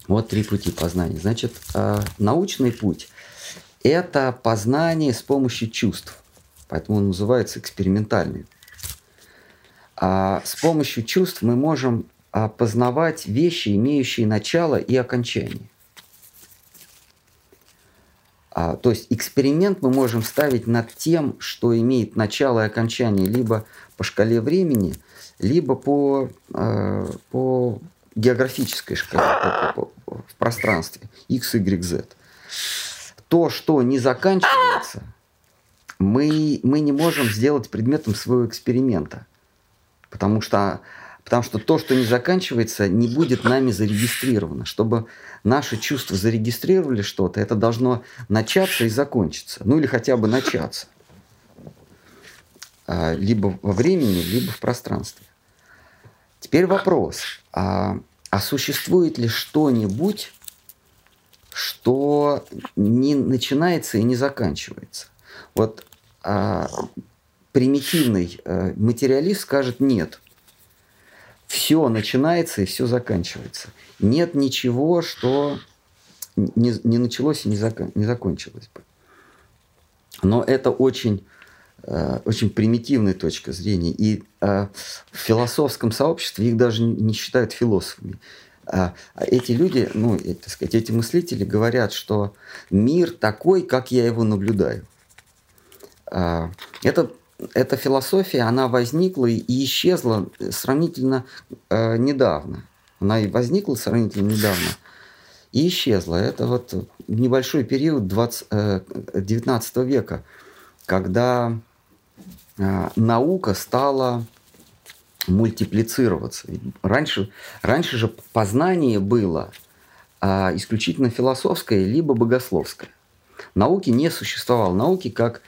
вот три пути познания. Значит, а, научный путь – это познание с помощью чувств. Поэтому он называется экспериментальный а с помощью чувств мы можем познавать вещи, имеющие начало и окончание. А, то есть эксперимент мы можем ставить над тем, что имеет начало и окончание либо по шкале времени, либо по, э, по географической шкале, по, по, в пространстве x, y, z. То, что не заканчивается, мы, мы не можем сделать предметом своего эксперимента. Потому что, потому что то, что не заканчивается, не будет нами зарегистрировано. Чтобы наши чувства зарегистрировали что-то, это должно начаться и закончиться. Ну или хотя бы начаться. А, либо во времени, либо в пространстве. Теперь вопрос. А, а существует ли что-нибудь, что не начинается и не заканчивается? Вот а, примитивный э, материалист скажет нет. Все начинается и все заканчивается. Нет ничего, что не, не началось и не, закон, не закончилось бы. Но это очень, очень примитивная точка зрения. И э, в философском сообществе их даже не считают философами. А эти люди, ну, так сказать, эти мыслители говорят, что мир такой, как я его наблюдаю. А, это эта философия, она возникла и исчезла сравнительно э, недавно. Она и возникла сравнительно недавно и исчезла. Это вот небольшой период 20, э, 19 века, когда э, наука стала мультиплицироваться. Раньше, раньше же познание было э, исключительно философское, либо богословское. Науки не существовало. Науки как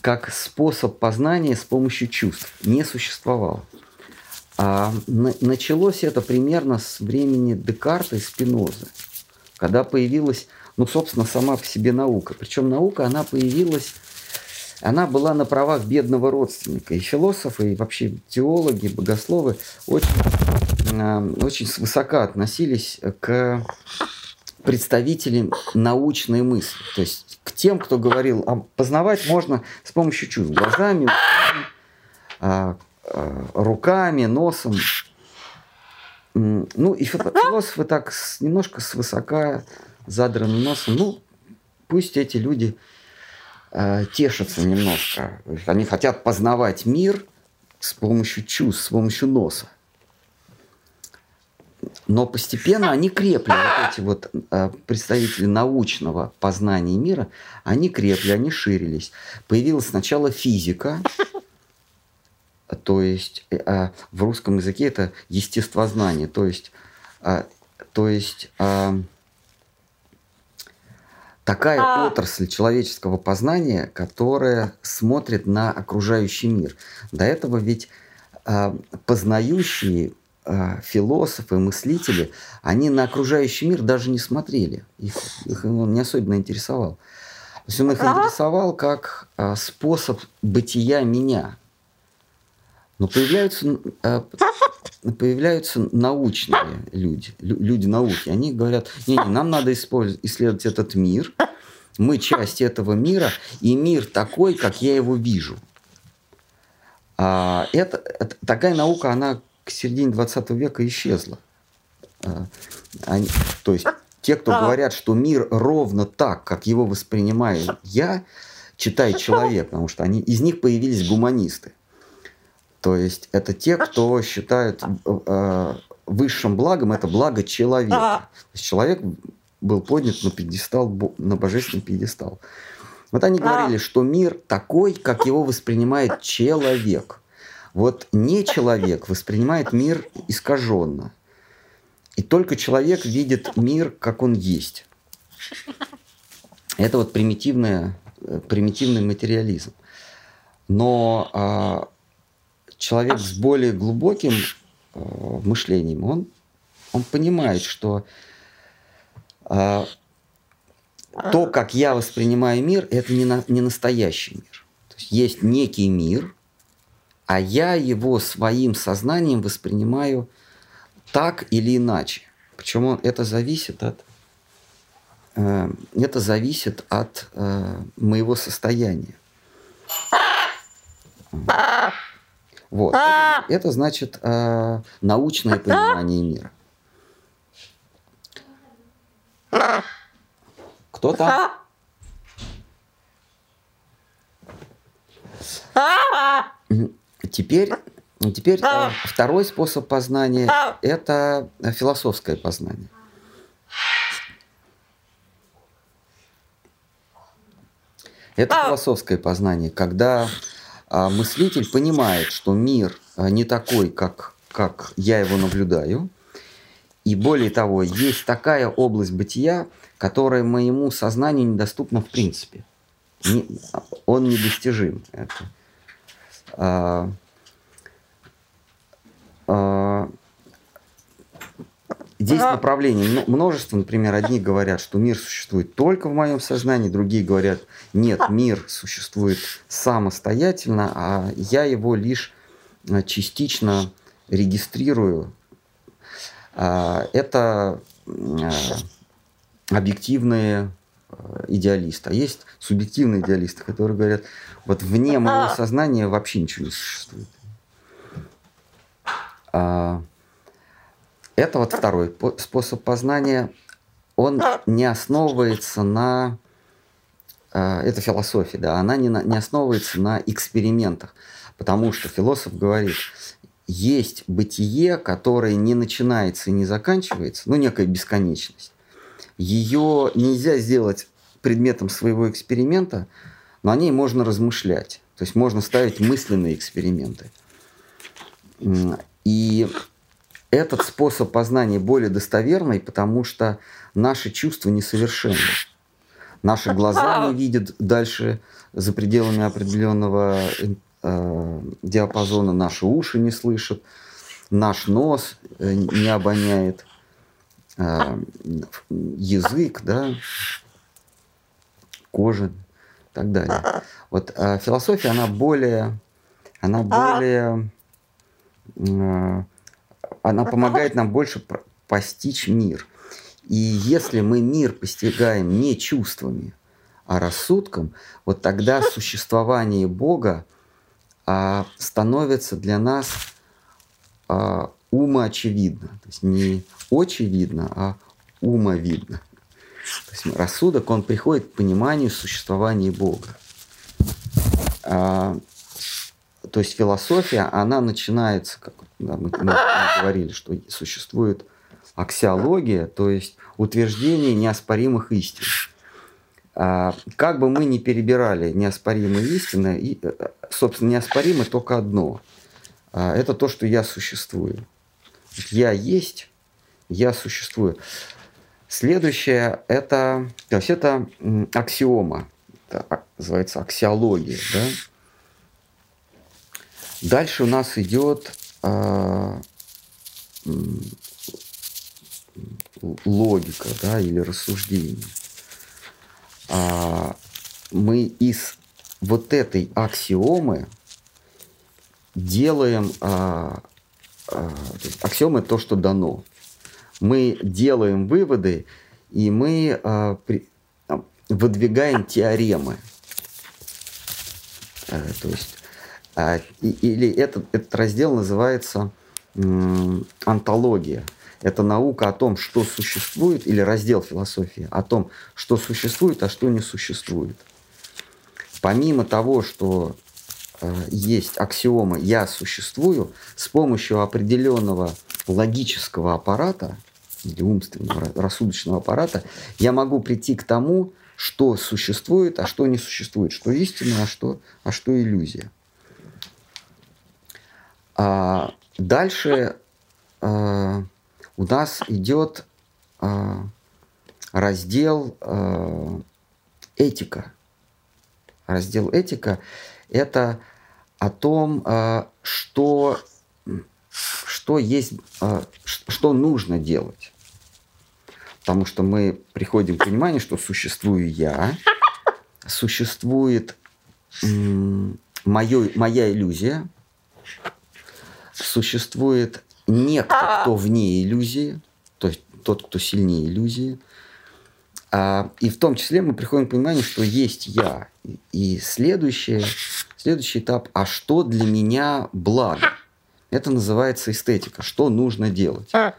как способ познания с помощью чувств не существовал. А началось это примерно с времени Декарта и Спинозы, когда появилась, ну, собственно, сама по себе наука. Причем наука, она появилась, она была на правах бедного родственника. И философы, и вообще теологи, богословы очень, а, очень свысока относились к представителям научной мысли. То есть к тем, кто говорил, а познавать можно с помощью чувств. Глазами, а, а, руками, носом. Ну, и философы так немножко свысока задранным носом, ну, пусть эти люди э, тешатся немножко. Они хотят познавать мир с помощью чувств, с помощью носа. Но постепенно они крепли, вот эти вот э, представители научного познания мира, они крепли, они ширились. Появилась сначала физика, то есть э, в русском языке это естествознание, то есть, э, то есть э, такая а... отрасль человеческого познания, которая смотрит на окружающий мир. До этого ведь э, познающие э, философы, мыслители, они на окружающий мир даже не смотрели. Их, их он не особенно интересовал. То есть он их интересовал как э, способ бытия меня. Но появляются, э, появляются научные люди, люди науки. Они говорят, не, не, нам надо исследовать этот мир. Мы часть этого мира, и мир такой, как я его вижу. А это, это, такая наука, она к середине 20 века исчезла. А, они, то есть те, кто говорят, что мир ровно так, как его воспринимаю я, читай человек, потому что они, из них появились гуманисты. То есть это те, кто считают э, высшим благом это благо человека. То есть человек был поднят на пьедестал, на божественный пьедестал. Вот они говорили, что мир такой, как его воспринимает человек. Вот не человек воспринимает мир искаженно. И только человек видит мир, как он есть. Это вот примитивная, э, примитивный материализм. Но а, человек с более глубоким э, мышлением, он, он понимает, что э, то, как я воспринимаю мир, это не, на, не настоящий мир. То есть есть некий мир, а я его своим сознанием воспринимаю так или иначе. Причем это зависит от э, это зависит от э, моего состояния. Вот. Это, это значит э, научное понимание мира. Кто там? Теперь, теперь э, второй способ познания – это философское познание. Это философское познание, когда а мыслитель понимает, что мир а, не такой, как, как я его наблюдаю. И более того, есть такая область бытия, которая моему сознанию недоступна в принципе. Не, он недостижим. Это. А, а, Здесь направлений множество. Например, одни говорят, что мир существует только в моем сознании, другие говорят, нет, мир существует самостоятельно, а я его лишь э, частично регистрирую. А, это э, объективные идеалисты. А есть субъективные идеалисты, которые говорят, вот вне моего сознания вообще ничего не существует. Это вот второй способ познания. Он не основывается на... Э, это философия, да, она не, на, не основывается на экспериментах. Потому что философ говорит, есть бытие, которое не начинается и не заканчивается, ну, некая бесконечность. Ее нельзя сделать предметом своего эксперимента, но о ней можно размышлять. То есть можно ставить мысленные эксперименты. И этот способ познания более достоверный, потому что наши чувства несовершенны. Наши глаза не видят дальше за пределами определенного э, диапазона, наши уши не слышат, наш нос э, не обоняет, э, язык, да, кожа и так далее. Вот э, философия, она более, она более э, она помогает нам больше постичь мир. И если мы мир постигаем не чувствами, а рассудком, вот тогда <laughs> существование Бога а, становится для нас а, умоочевидно. То есть не очевидно, а умовидно. То есть рассудок, он приходит к пониманию существования Бога. А, то есть философия, она начинается, как да, мы, мы говорили, что существует аксиология, то есть утверждение неоспоримых истин. А, как бы мы ни перебирали неоспоримые истины, и, э, собственно, неоспоримо только одно. А, это то, что я существую. Я есть, я существую. Следующее это, то есть это аксиома, это называется аксиология. Да? Дальше у нас идет логика да, или рассуждение. А, мы из вот этой аксиомы делаем а, а, аксиомы то, что дано. Мы делаем выводы, и мы а, при, а, выдвигаем теоремы. А, то есть, или этот, этот раздел называется антология. Это наука о том, что существует, или раздел философии о том, что существует, а что не существует. Помимо того, что э, есть аксиома «я существую», с помощью определенного логического аппарата или умственного рассудочного аппарата я могу прийти к тому, что существует, а что не существует, что истина, а что, а что иллюзия. А дальше а, у нас идет а, раздел а, этика. Раздел этика – это о том, а, что, что есть, а, что нужно делать. Потому что мы приходим к пониманию, что существую я, существует моё, моя иллюзия, существует некто, кто вне иллюзии, то есть тот, кто сильнее иллюзии. А, и в том числе мы приходим к пониманию, что есть я. И следующее, следующий этап, а что для меня благо? Это называется эстетика. Что нужно делать? А.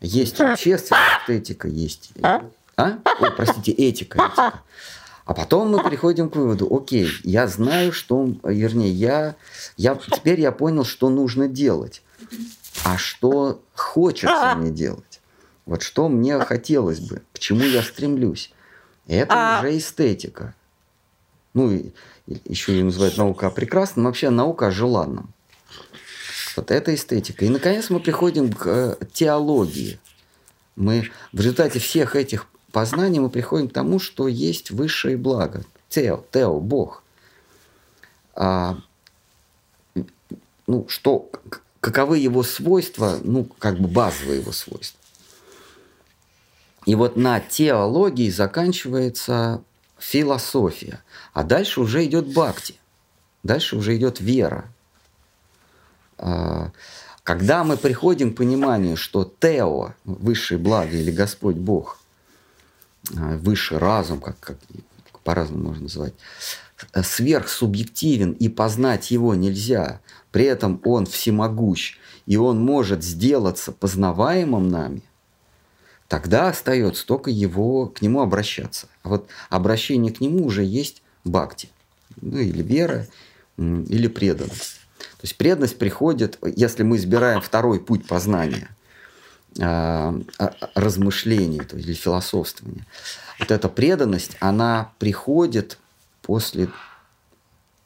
Есть общественная эстетика, есть... А? а? О, простите, этика, этика. А потом мы приходим к выводу, окей, я знаю, что, вернее, я, я, теперь я понял, что нужно делать а что хочется мне делать. Вот что мне хотелось бы, к чему я стремлюсь. Это а... уже эстетика. Ну, и, еще ее называют наука о прекрасном, вообще наука о желанном. Вот это эстетика. И, наконец, мы приходим к э, теологии. Мы в результате всех этих познаний мы приходим к тому, что есть высшее благо. Тео, тео, Бог. А, ну, что, каковы его свойства, ну, как бы базовые его свойства. И вот на теологии заканчивается философия, а дальше уже идет бхакти, дальше уже идет вера. А, когда мы приходим к пониманию, что Тео, высшее благо или Господь Бог, высший разум, как, как по-разному можно называть, сверхсубъективен и познать его нельзя, при этом он всемогущ, и он может сделаться познаваемым нами, тогда остается только его, к нему обращаться. А вот обращение к нему уже есть бхакти, ну или вера, или преданность. То есть преданность приходит, если мы избираем второй путь познания, а, а, размышления, то есть или философствования. Вот эта преданность, она приходит после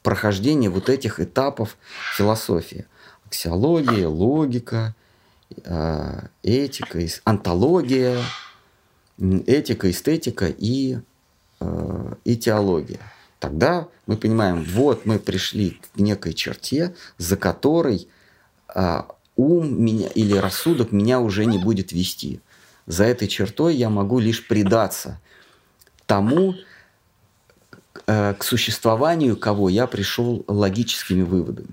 прохождение вот этих этапов философии. Аксиология, логика, э, этика, антология, этика, эстетика и, э, и теология. Тогда мы понимаем, вот мы пришли к некой черте, за которой э, ум меня или рассудок меня уже не будет вести. За этой чертой я могу лишь предаться тому, Э, к существованию кого я пришел логическими выводами.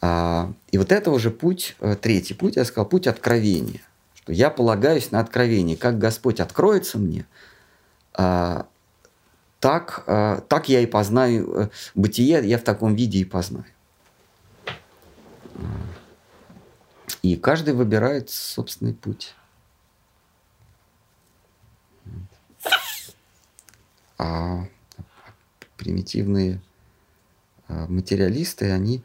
А, и вот это уже путь, э, третий путь, я сказал, путь откровения. Что я полагаюсь на откровение. Как Господь откроется мне, а, так, а, так я и познаю э, бытие, я в таком виде и познаю. И каждый выбирает собственный путь. А примитивные а, материалисты, они,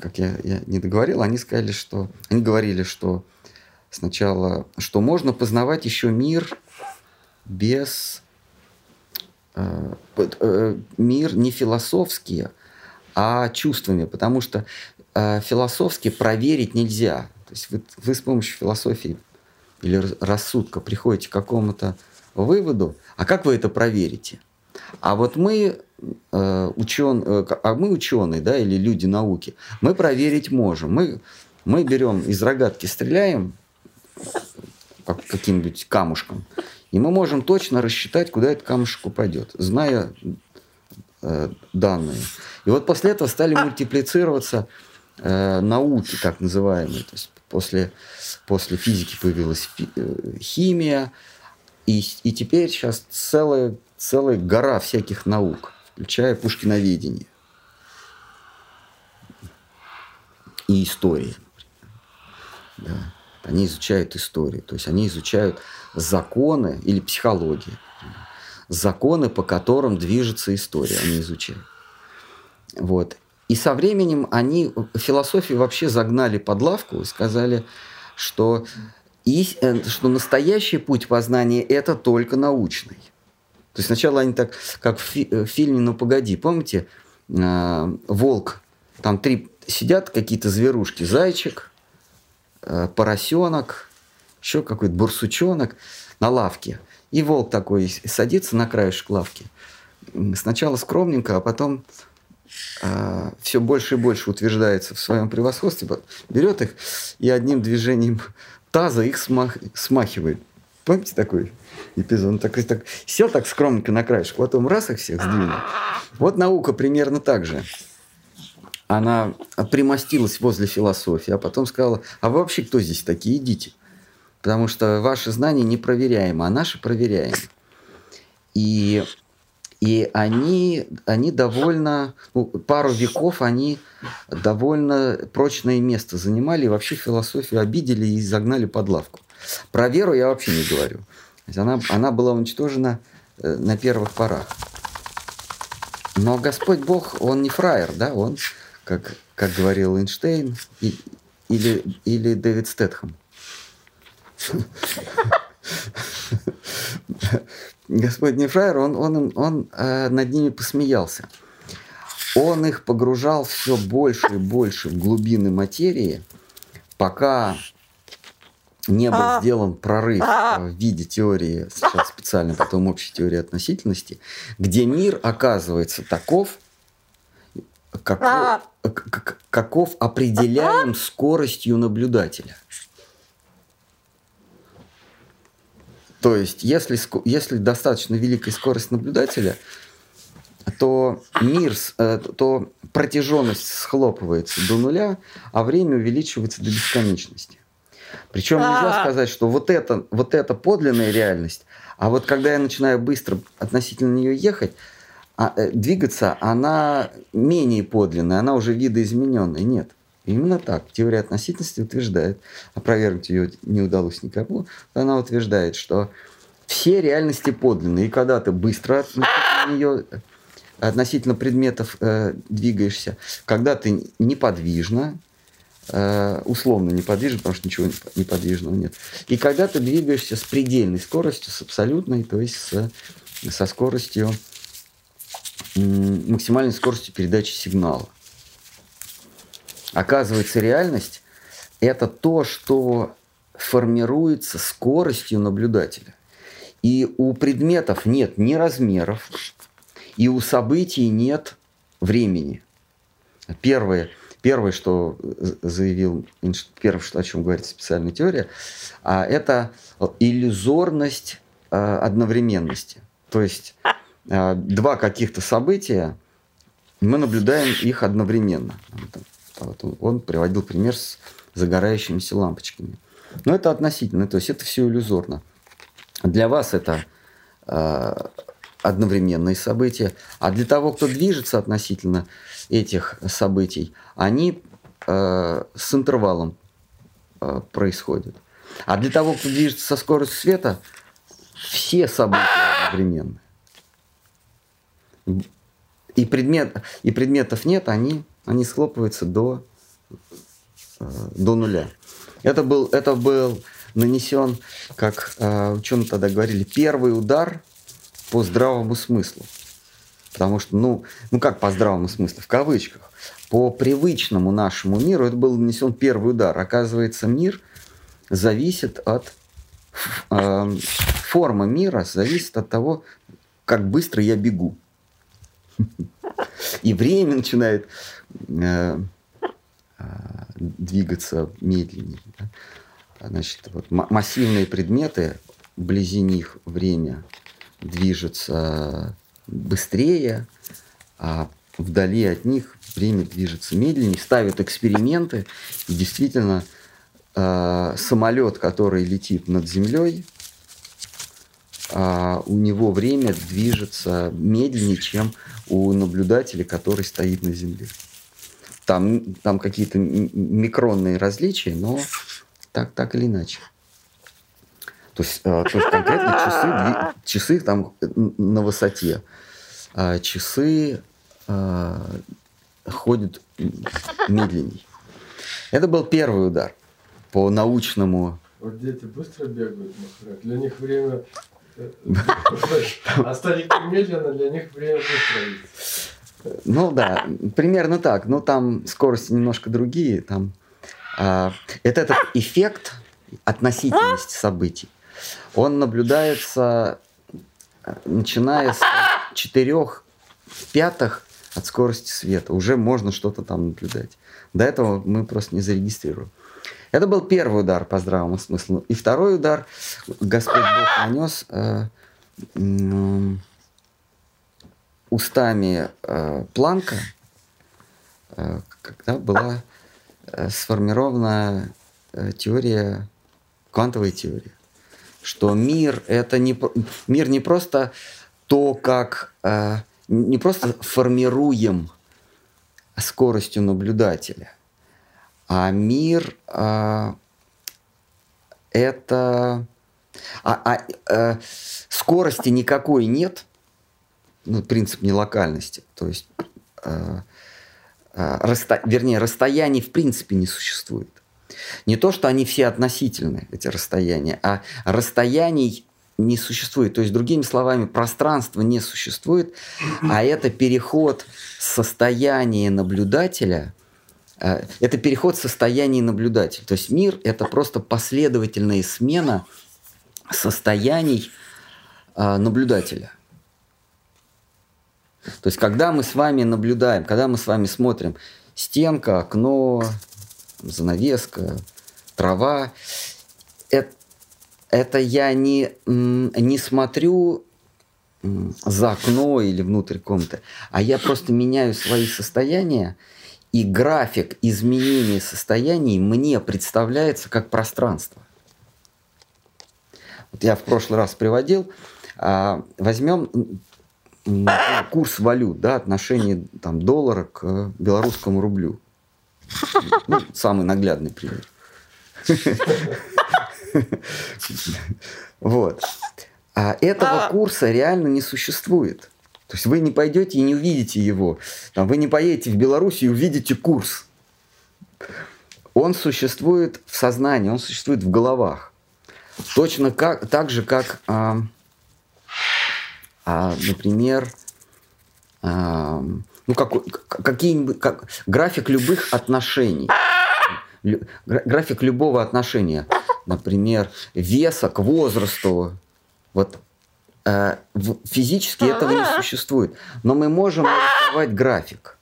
как я, я не договорил, они сказали, что они говорили, что сначала, что можно познавать еще мир без э, э, мир не философский, а чувствами, потому что философски проверить нельзя. То есть вы, вы с помощью философии или рассудка приходите к какому-то выводу, а как вы это проверите? А вот мы э, учен, э, а мы ученые, да, или люди науки, мы проверить можем. Мы, мы берем из рогатки, стреляем каким-нибудь камушком, и мы можем точно рассчитать, куда этот камушек упадет, зная э, данные. И вот после этого стали мультиплицироваться э, науки, так называемые. То есть после, после физики появилась фи, э, химия, и, и теперь сейчас целая, целая гора всяких наук, включая пушкиноведение и истории. Да. Они изучают историю, то есть они изучают законы или психологию, законы, по которым движется история, они изучают. Вот. И со временем они философию вообще загнали под лавку и сказали, что, и, э, что настоящий путь познания – это только научный. То есть сначала они так, как в, фи в фильме «Ну погоди», помните, э, волк, там три сидят какие-то зверушки, зайчик, э, поросенок, еще какой-то бурсучонок на лавке. И волк такой садится на краешек лавки. Сначала скромненько, а потом а, все больше и больше утверждается в своем превосходстве, берет их и одним движением таза их смах, смахивает. Помните такой эпизод? Он так, так, сел так скромненько на краешек, потом раз их всех сдвинул. Вот наука примерно так же. Она примостилась возле философии, а потом сказала, а вы вообще кто здесь такие? Идите. Потому что ваши знания непроверяемы, а наши проверяемы. И и они, они довольно, ну, пару веков они довольно прочное место занимали, и вообще философию обидели и загнали под лавку. Про веру я вообще не говорю. Она, она была уничтожена э, на первых порах. Но Господь Бог, Он не фраер, да, Он, как, как говорил Эйнштейн и, или, или Дэвид Стэтхэм. <laughs> Господь Нефраер, он, он, он э, над ними посмеялся. Он их погружал все больше и больше в глубины материи, пока не был а. сделан прорыв а. в виде теории, сейчас специально потом общей теории относительности, где мир оказывается таков, каков, а. каков определяем скоростью наблюдателя. То есть, если, если достаточно великая скорость наблюдателя, то мир, э, то протяженность схлопывается до нуля, а время увеличивается до бесконечности. Причем нельзя сказать, что вот это, вот это подлинная реальность, а вот когда я начинаю быстро относительно нее ехать, а, э, двигаться, она менее подлинная, она уже видоизмененная. Нет. Именно так. Теория относительности утверждает, опровергнуть ее не удалось никому, она утверждает, что все реальности подлинные. И когда ты быстро относительно нее, относительно предметов э, двигаешься, когда ты неподвижно, э, условно неподвижно, потому что ничего неподвижного нет, и когда ты двигаешься с предельной скоростью, с абсолютной, то есть с, со скоростью, максимальной скоростью передачи сигнала. Оказывается, реальность – это то, что формируется скоростью наблюдателя. И у предметов нет ни размеров, и у событий нет времени. Первое, первое что заявил, первое, что, о чем говорит специальная теория, а это иллюзорность а, одновременности. То есть а, два каких-то события, мы наблюдаем их одновременно. Вот он приводил пример с загорающимися лампочками. Но это относительно, то есть это все иллюзорно. Для вас это э, одновременные события, а для того, кто движется относительно этих событий, они э, с интервалом э, происходят. А для того, кто движется со скоростью света, все события одновременно. И, предмет, и предметов нет, они, они схлопываются до, э, до нуля. Это был, это был нанесен, как э, ученые тогда говорили, первый удар по здравому смыслу. Потому что, ну, ну как по здравому смыслу, в кавычках, по привычному нашему миру это был нанесен первый удар. Оказывается, мир зависит от э, форма мира зависит от того, как быстро я бегу. И время начинает двигаться медленнее. Значит, вот массивные предметы, вблизи них время движется быстрее, а вдали от них время движется медленнее, ставят эксперименты, и действительно э, самолет, который летит над землей, э, у него время движется медленнее, чем у наблюдателя, который стоит на земле. Там, там какие-то микронные различия, но так, так или иначе. То есть, э, то есть конкретно часы, часы там на высоте. А часы э, ходят медленней. Это был первый удар по научному. Вот дети быстро бегают, Для них время э, <laughs> <laughs> а старики медленно, для них время быстро. Ну да, примерно так. Но там скорости немножко другие. Там, а, это этот эффект относительности событий он наблюдается, начиная с четырех пятых от скорости света. Уже можно что-то там наблюдать. До этого мы просто не зарегистрируем. Это был первый удар по здравому смыслу. И второй удар Господь Бог нанес э, э, устами э, Планка, э, когда была э, сформирована э, теория, квантовая теория что мир это не мир не просто то, как э, не просто формируем скоростью наблюдателя, а мир э, это а, а, э, скорости никакой нет, ну, принцип нелокальности, то есть э, э, расто, вернее расстояний в принципе не существует. Не то, что они все относительны, эти расстояния, а расстояний не существует. То есть, другими словами, пространство не существует, а это переход состояния наблюдателя, э, это переход состояния наблюдателя. То есть мир – это просто последовательная смена состояний э, наблюдателя. То есть, когда мы с вами наблюдаем, когда мы с вами смотрим стенка, окно, занавеска, трава. Это, это я не, не смотрю за окно или внутрь комнаты, а я просто меняю свои состояния, и график изменения состояний мне представляется как пространство. Вот я в прошлый раз приводил, а, возьмем курс валют, да, отношение там, доллара к белорусскому рублю. Ну, самый наглядный пример. Вот. А этого курса реально не существует. То есть вы не пойдете и не увидите его. Там, вы не поедете в Беларусь и увидите курс. Он существует в сознании, он существует в головах. Точно как, так же, как, а, а, например, а, ну, как, какие-нибудь, как, график любых отношений. Лю, график любого отношения. Например, веса к возрасту. Вот э, физически этого не существует. Но мы можем нарисовать график.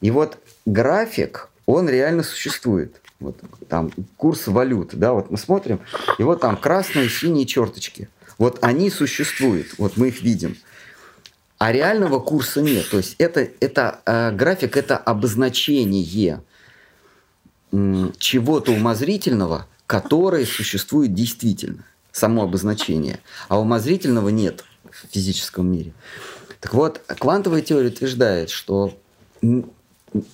И вот график, он реально существует. Вот там курс валют, да, вот мы смотрим, и вот там красные, синие черточки. Вот они существуют, вот мы их видим. А реального курса нет. То есть это, это э, график это обозначение чего-то умозрительного, которое существует действительно. Само обозначение. А умозрительного нет в физическом мире. Так вот, квантовая теория утверждает, что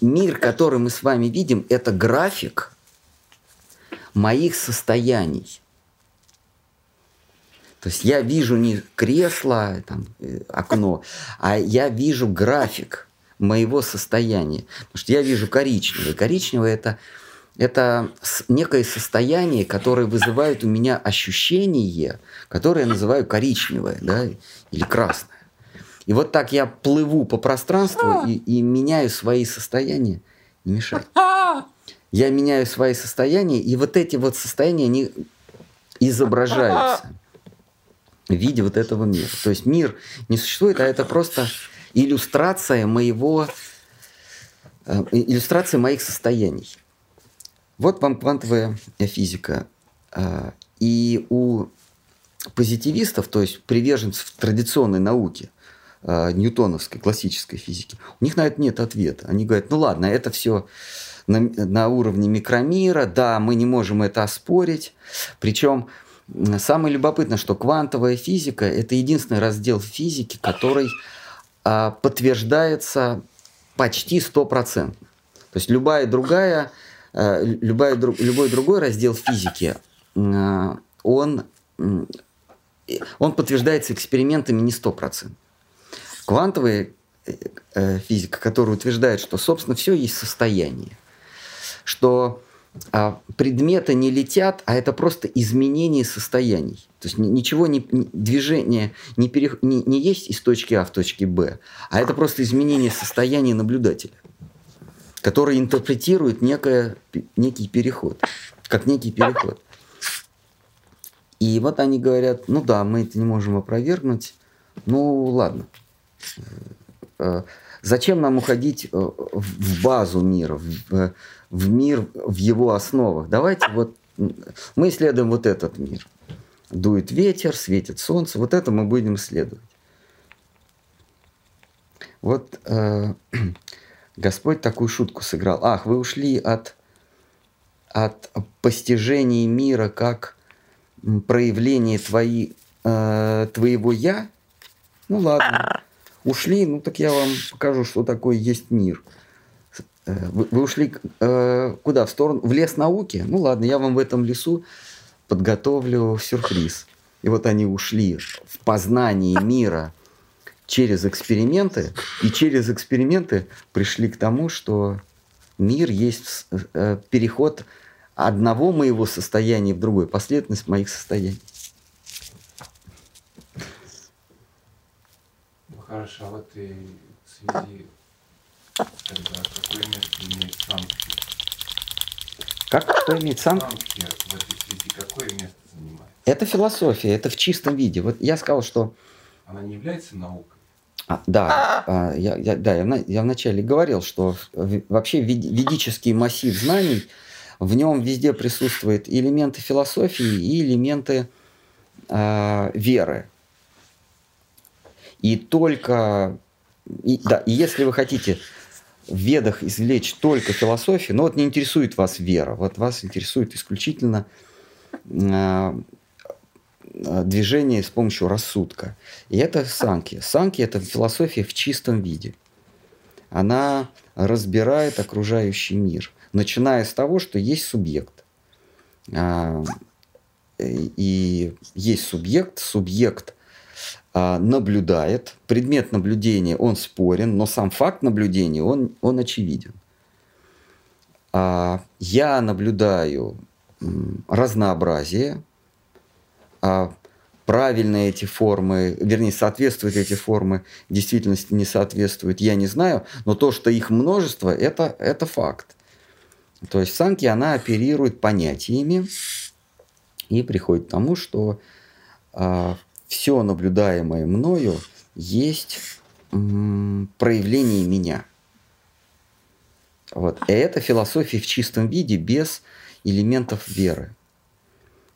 мир, который мы с вами видим, это график моих состояний. То есть я вижу не кресло, там, э, окно, а я вижу график моего состояния. Потому что я вижу коричневое. Коричневое это, это некое состояние, которое вызывает у меня ощущение, которое я называю коричневое да, или красное. И вот так я плыву по пространству и, и меняю свои состояния. Не мешай. Я меняю свои состояния, и вот эти вот состояния, они изображаются в виде вот этого мира. То есть мир не существует, а это просто иллюстрация моего, э, иллюстрация моих состояний. Вот вам квантовая физика. Э, и у позитивистов, то есть приверженцев традиционной науки, э, ньютоновской, классической физики, у них на это нет ответа. Они говорят, ну ладно, это все на, на уровне микромира, да, мы не можем это оспорить. Причем самое любопытное, что квантовая физика – это единственный раздел физики, который а, подтверждается почти стопроцентно. То есть любая другая, а, любая, любой другой раздел физики, а, он, он подтверждается экспериментами не стопроцентно. Квантовая э, э, физика, которая утверждает, что, собственно, все есть состояние – что а, предметы не летят, а это просто изменение состояний. То есть ничего не движение не, пере, не, не есть из точки А в точке Б, а это просто изменение состояния наблюдателя, который интерпретирует некое, некий переход, как некий переход. И вот они говорят, ну да, мы это не можем опровергнуть, ну ладно. Э, зачем нам уходить э, в базу мира, в, в мир в его основах. Давайте вот мы исследуем вот этот мир. Дует ветер, светит солнце. Вот это мы будем исследовать. Вот э, <clears throat> Господь такую шутку сыграл. Ах, вы ушли от, от постижения мира как проявление твои, э, твоего «я». Ну ладно, ушли, ну так я вам покажу, что такое есть мир – вы, вы ушли э, куда? В сторону? В лес науки? Ну ладно, я вам в этом лесу подготовлю сюрприз. И вот они ушли в познание мира через эксперименты, и через эксперименты пришли к тому, что мир есть э, переход одного моего состояния в другое, последовательность моих состояний. Ну хорошо, а вот и в связи Тогда какое место имеет санкция? Как? Что имеет санкция? Санкция в этой связи какое место занимает? Это философия, это в чистом виде. Вот я сказал, что... Она не является наукой? А, да, а, я, я, да, я, я вначале говорил, что вообще ведический массив знаний, в нем везде присутствуют элементы философии и элементы э, веры. И только, и, да, и если вы хотите в ведах извлечь только философию, но вот не интересует вас вера, вот вас интересует исключительно э, движение с помощью рассудка. И это санки. Санки – это философия в чистом виде. Она разбирает окружающий мир, начиная с того, что есть субъект. А, и есть субъект, субъект а, наблюдает. Предмет наблюдения, он спорен, но сам факт наблюдения, он, он очевиден. А, я наблюдаю разнообразие, а правильно эти формы, вернее, соответствуют эти формы действительности, не соответствуют, я не знаю, но то, что их множество, это, это факт. То есть Санки, она оперирует понятиями и приходит к тому, что а, все наблюдаемое мною есть проявление меня. Вот. И это философия в чистом виде, без элементов веры.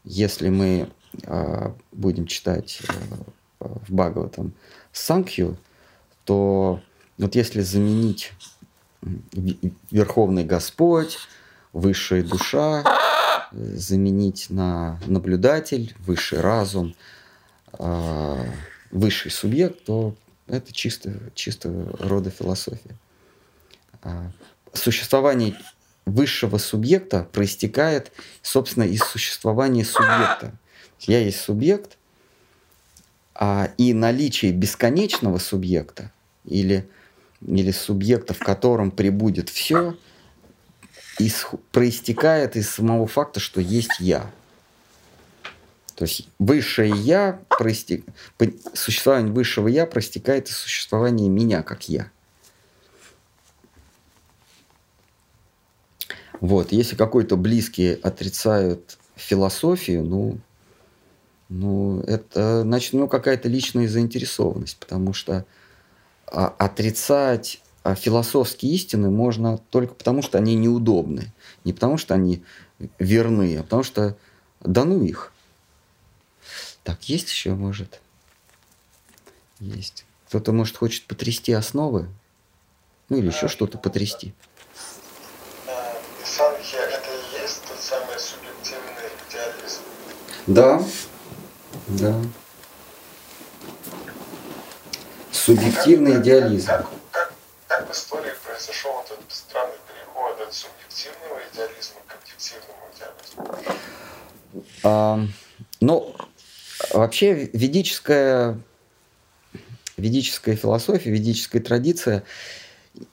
Если мы э, будем читать э, в Бхагаватам Санкью, то вот если заменить Верховный Господь, Высшая душа, заменить на наблюдатель, Высший разум – а, высший субъект, то это чисто, чисто рода философия. А, существование высшего субъекта проистекает, собственно, из существования субъекта. Я есть субъект, а, и наличие бесконечного субъекта или, или субъекта, в котором прибудет все, из, проистекает из самого факта, что есть я. То есть высшее я, проистек... существование высшего я проистекает из существования меня как я. Вот, если какой-то близкий отрицают философию, ну, ну, это, значит, ну, какая-то личная заинтересованность, потому что а, отрицать а, философские истины можно только потому, что они неудобны, не потому, что они верны, а потому что да ну их. Так, есть еще, может? Есть. Кто-то, может, хочет потрясти основы? Ну, или еще что-то потрясти. Санхья – это и есть тот самый субъективный идеализм? Да, да. Субъективный как, идеализм. Как, как, как в истории произошел этот странный переход от субъективного идеализма к объективному идеализму? А, ну, вообще ведическая, ведическая философия, ведическая традиция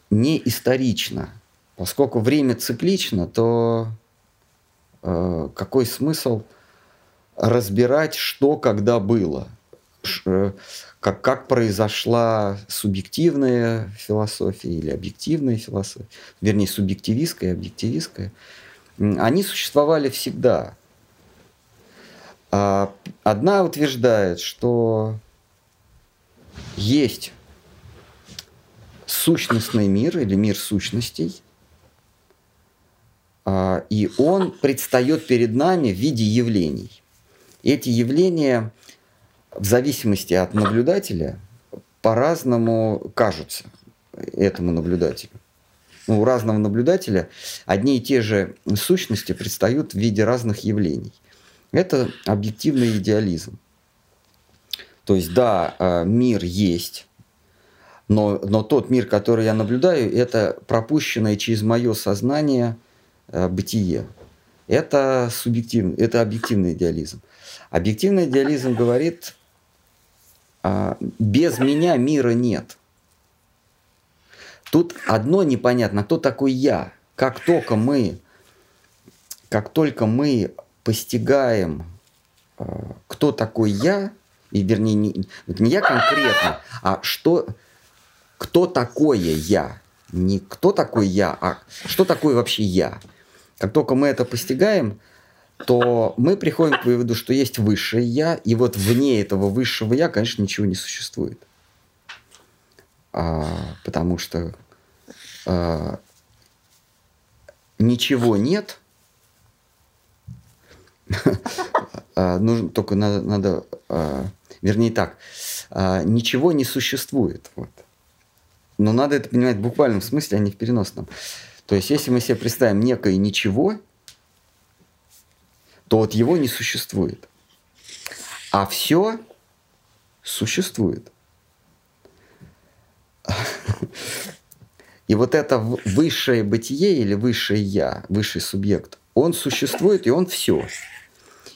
не исторична. Поскольку время циклично, то э, какой смысл разбирать, что когда было? Э, как, как произошла субъективная философия или объективная философия, вернее, субъективистская и объективистская, они существовали всегда. А одна утверждает, что есть сущностный мир или мир сущностей, а, и он предстает перед нами в виде явлений. Эти явления в зависимости от наблюдателя по-разному кажутся этому наблюдателю. Ну, у разного наблюдателя одни и те же сущности предстают в виде разных явлений. Это объективный идеализм. То есть, да, а, мир есть, но, но тот мир, который я наблюдаю, это пропущенное через мое сознание – Э, бытие. Это субъективный, это объективный идеализм. Объективный идеализм говорит, а, без меня мира нет. Тут одно непонятно, кто такой я. Как только мы, как только мы постигаем, а, кто такой я, и вернее не, не я конкретно, а что, кто такое я, не кто такой я, а что такое вообще я. Как только мы это постигаем, то мы приходим к выводу, что есть высшее я, и вот вне этого высшего я, конечно, ничего не существует. А, потому что а, ничего нет, <laughs> нужно только надо, а, вернее так, а, ничего не существует. Но надо это понимать в буквальном смысле, а не в переносном. То есть, если мы себе представим некое ничего, то вот его не существует. А все существует. И вот это высшее бытие или высшее я, высший субъект, он существует, и он все.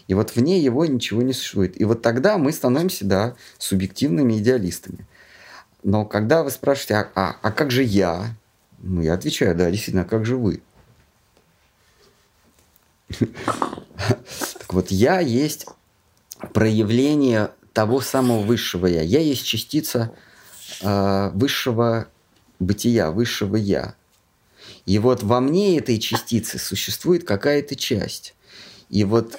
И вот вне его ничего не существует. И вот тогда мы становимся, да, субъективными идеалистами. Но когда вы спрашиваете, а, а, а как же я? Ну, я отвечаю, да, действительно, а как же вы? <laughs> Так вот, я есть проявление того самого высшего я. Я есть частица э, высшего бытия, высшего я. И вот во мне этой частицы существует какая-то часть. И вот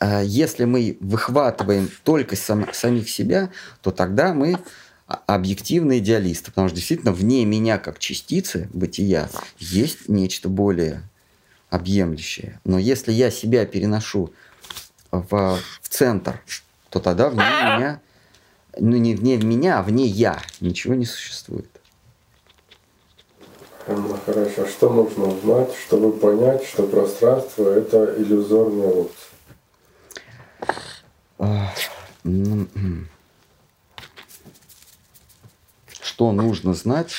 если мы выхватываем только сам, самих себя, то тогда мы объективный идеалист, потому что действительно вне меня как частицы бытия есть нечто более объемлющее. Но если я себя переношу в, в центр, то тогда вне меня, ну не вне меня, а вне я ничего не существует. Хорошо. Что нужно узнать, чтобы понять, что пространство – это иллюзорная опция? Что нужно знать,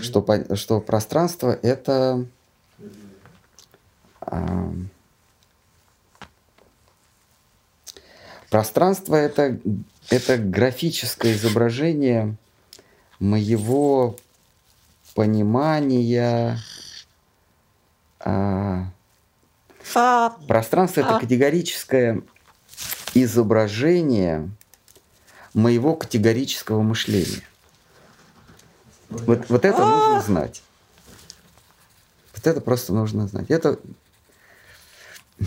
что, что пространство это а, пространство это это графическое изображение моего понимания а, Пространство это категорическое изображение моего категорического мышления. Вот, вот это нужно знать. Вот это просто нужно знать. Это... <laughs>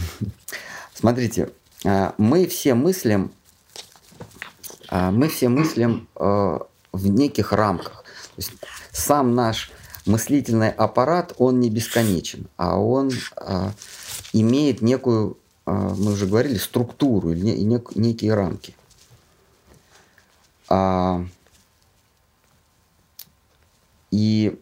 Смотрите, а, мы все мыслим, а, мы все мыслим а, в неких рамках. То есть сам наш мыслительный аппарат, он не бесконечен, а он имеет некую, мы уже говорили, структуру или некие рамки. И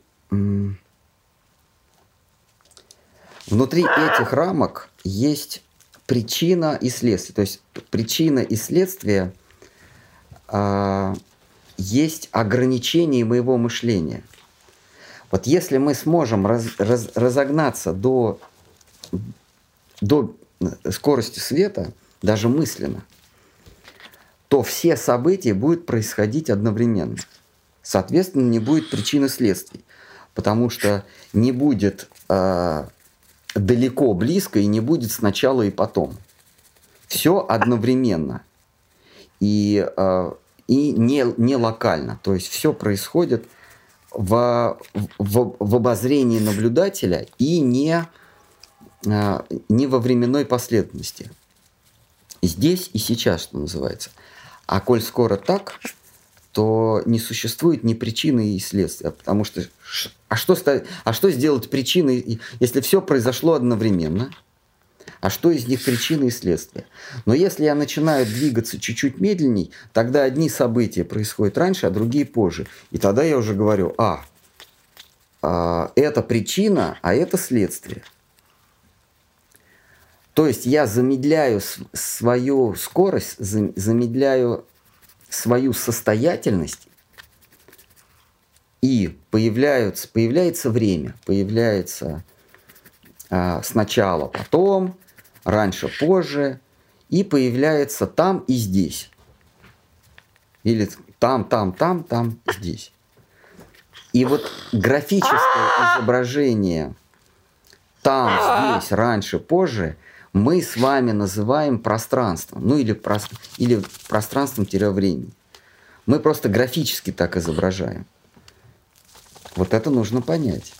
внутри этих рамок есть причина и следствие. То есть причина и следствие а, есть ограничение моего мышления. Вот если мы сможем раз, раз, разогнаться до, до скорости света, даже мысленно, то все события будут происходить одновременно. Соответственно, не будет причины следствий, потому что не будет э, далеко, близко и не будет сначала и потом. Все одновременно и, э, и не, не локально. То есть все происходит в, в, в обозрении наблюдателя и не, э, не во временной последовательности. Здесь и сейчас, что называется. А коль скоро так, то не существует ни причины и следствия, потому что а что, а что сделать причиной, если все произошло одновременно? А что из них причины и следствия? Но если я начинаю двигаться чуть-чуть медленней, тогда одни события происходят раньше, а другие позже. И тогда я уже говорю, а, а это причина, а это следствие. То есть я замедляю свою скорость, замедляю свою состоятельность, и появляются, появляется время, появляется а, сначала, потом, раньше, позже, и появляется там и здесь. Или там, там, там, там, здесь. И вот графическое изображение там, здесь, раньше, позже – мы с вами называем пространством, ну или, про, или пространством-времени. Мы просто графически так изображаем. Вот это нужно понять.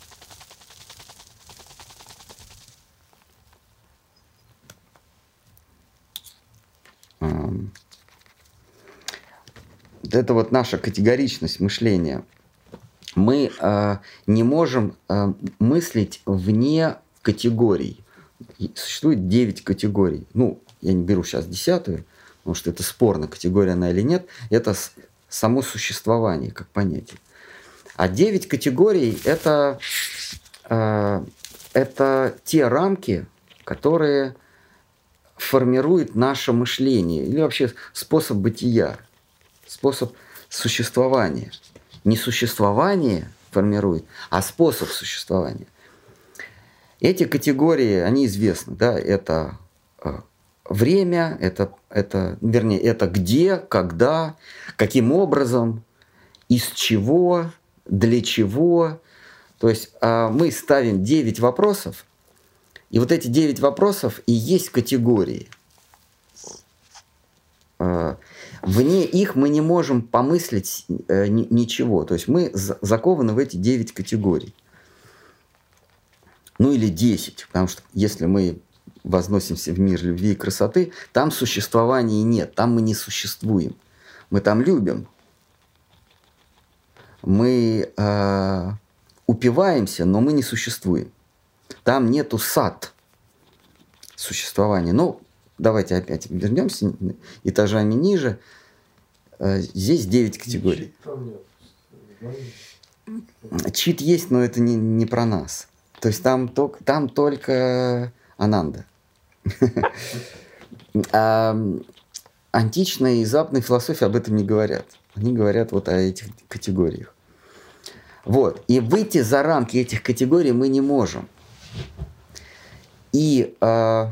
Это вот наша категоричность мышления. Мы э, не можем э, мыслить вне категорий существует 9 категорий. Ну, я не беру сейчас десятую, потому что это спорно, категория она или нет. Это само существование как понятие. А 9 категорий это, э, это те рамки, которые формируют наше мышление или вообще способ бытия, способ существования. Не существование формирует, а способ существования. Эти категории, они известны, да, это э, время, это, это, вернее, это где, когда, каким образом, из чего, для чего. То есть э, мы ставим 9 вопросов, и вот эти 9 вопросов и есть категории. Э, вне их мы не можем помыслить ничего. То есть мы закованы в эти 9 категорий ну или 10, потому что если мы возносимся в мир любви и красоты, там существования нет, там мы не существуем. Мы там любим. Мы э, упиваемся, но мы не существуем. Там нету сад существования. Ну, давайте опять вернемся этажами ниже. Э, здесь 9 категорий. Чит есть, но это не, не про нас. То есть там, только, там только Ананда. <laughs> Античная и западная философия об этом не говорят. Они говорят вот о этих категориях. Вот. И выйти за рамки этих категорий мы не можем. И э,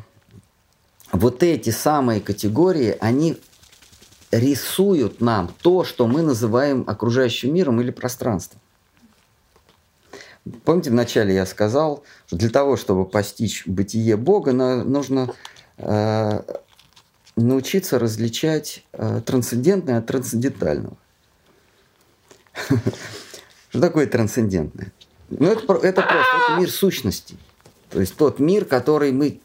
вот эти самые категории, они рисуют нам то, что мы называем окружающим миром или пространством. Помните, вначале я сказал, что для того, чтобы постичь бытие Бога, нужно э, научиться различать э, трансцендентное от трансцендентального. <laughs> Что такое трансцендентное? Ну, это, просто мир сущности. То есть тот мир, который мы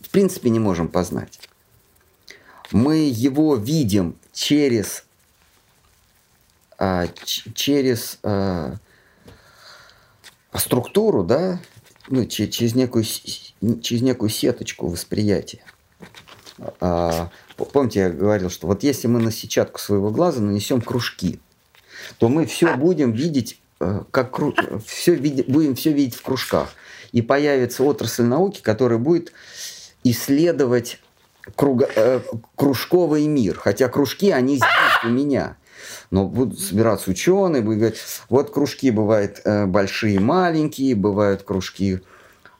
в принципе не можем познать. Мы его видим через, а, через а, структуру, да, ну, через, некую, через некую сеточку восприятия. А, помните, я говорил, что вот если мы на сетчатку своего глаза нанесем кружки, то мы все будем видеть, э, как все види, будем все видеть в кружках. И появится отрасль науки, которая будет исследовать круга, э, кружковый мир. Хотя кружки, они здесь у меня. Но будут собираться ученые, будут говорить, вот кружки бывают э, большие, маленькие, бывают кружки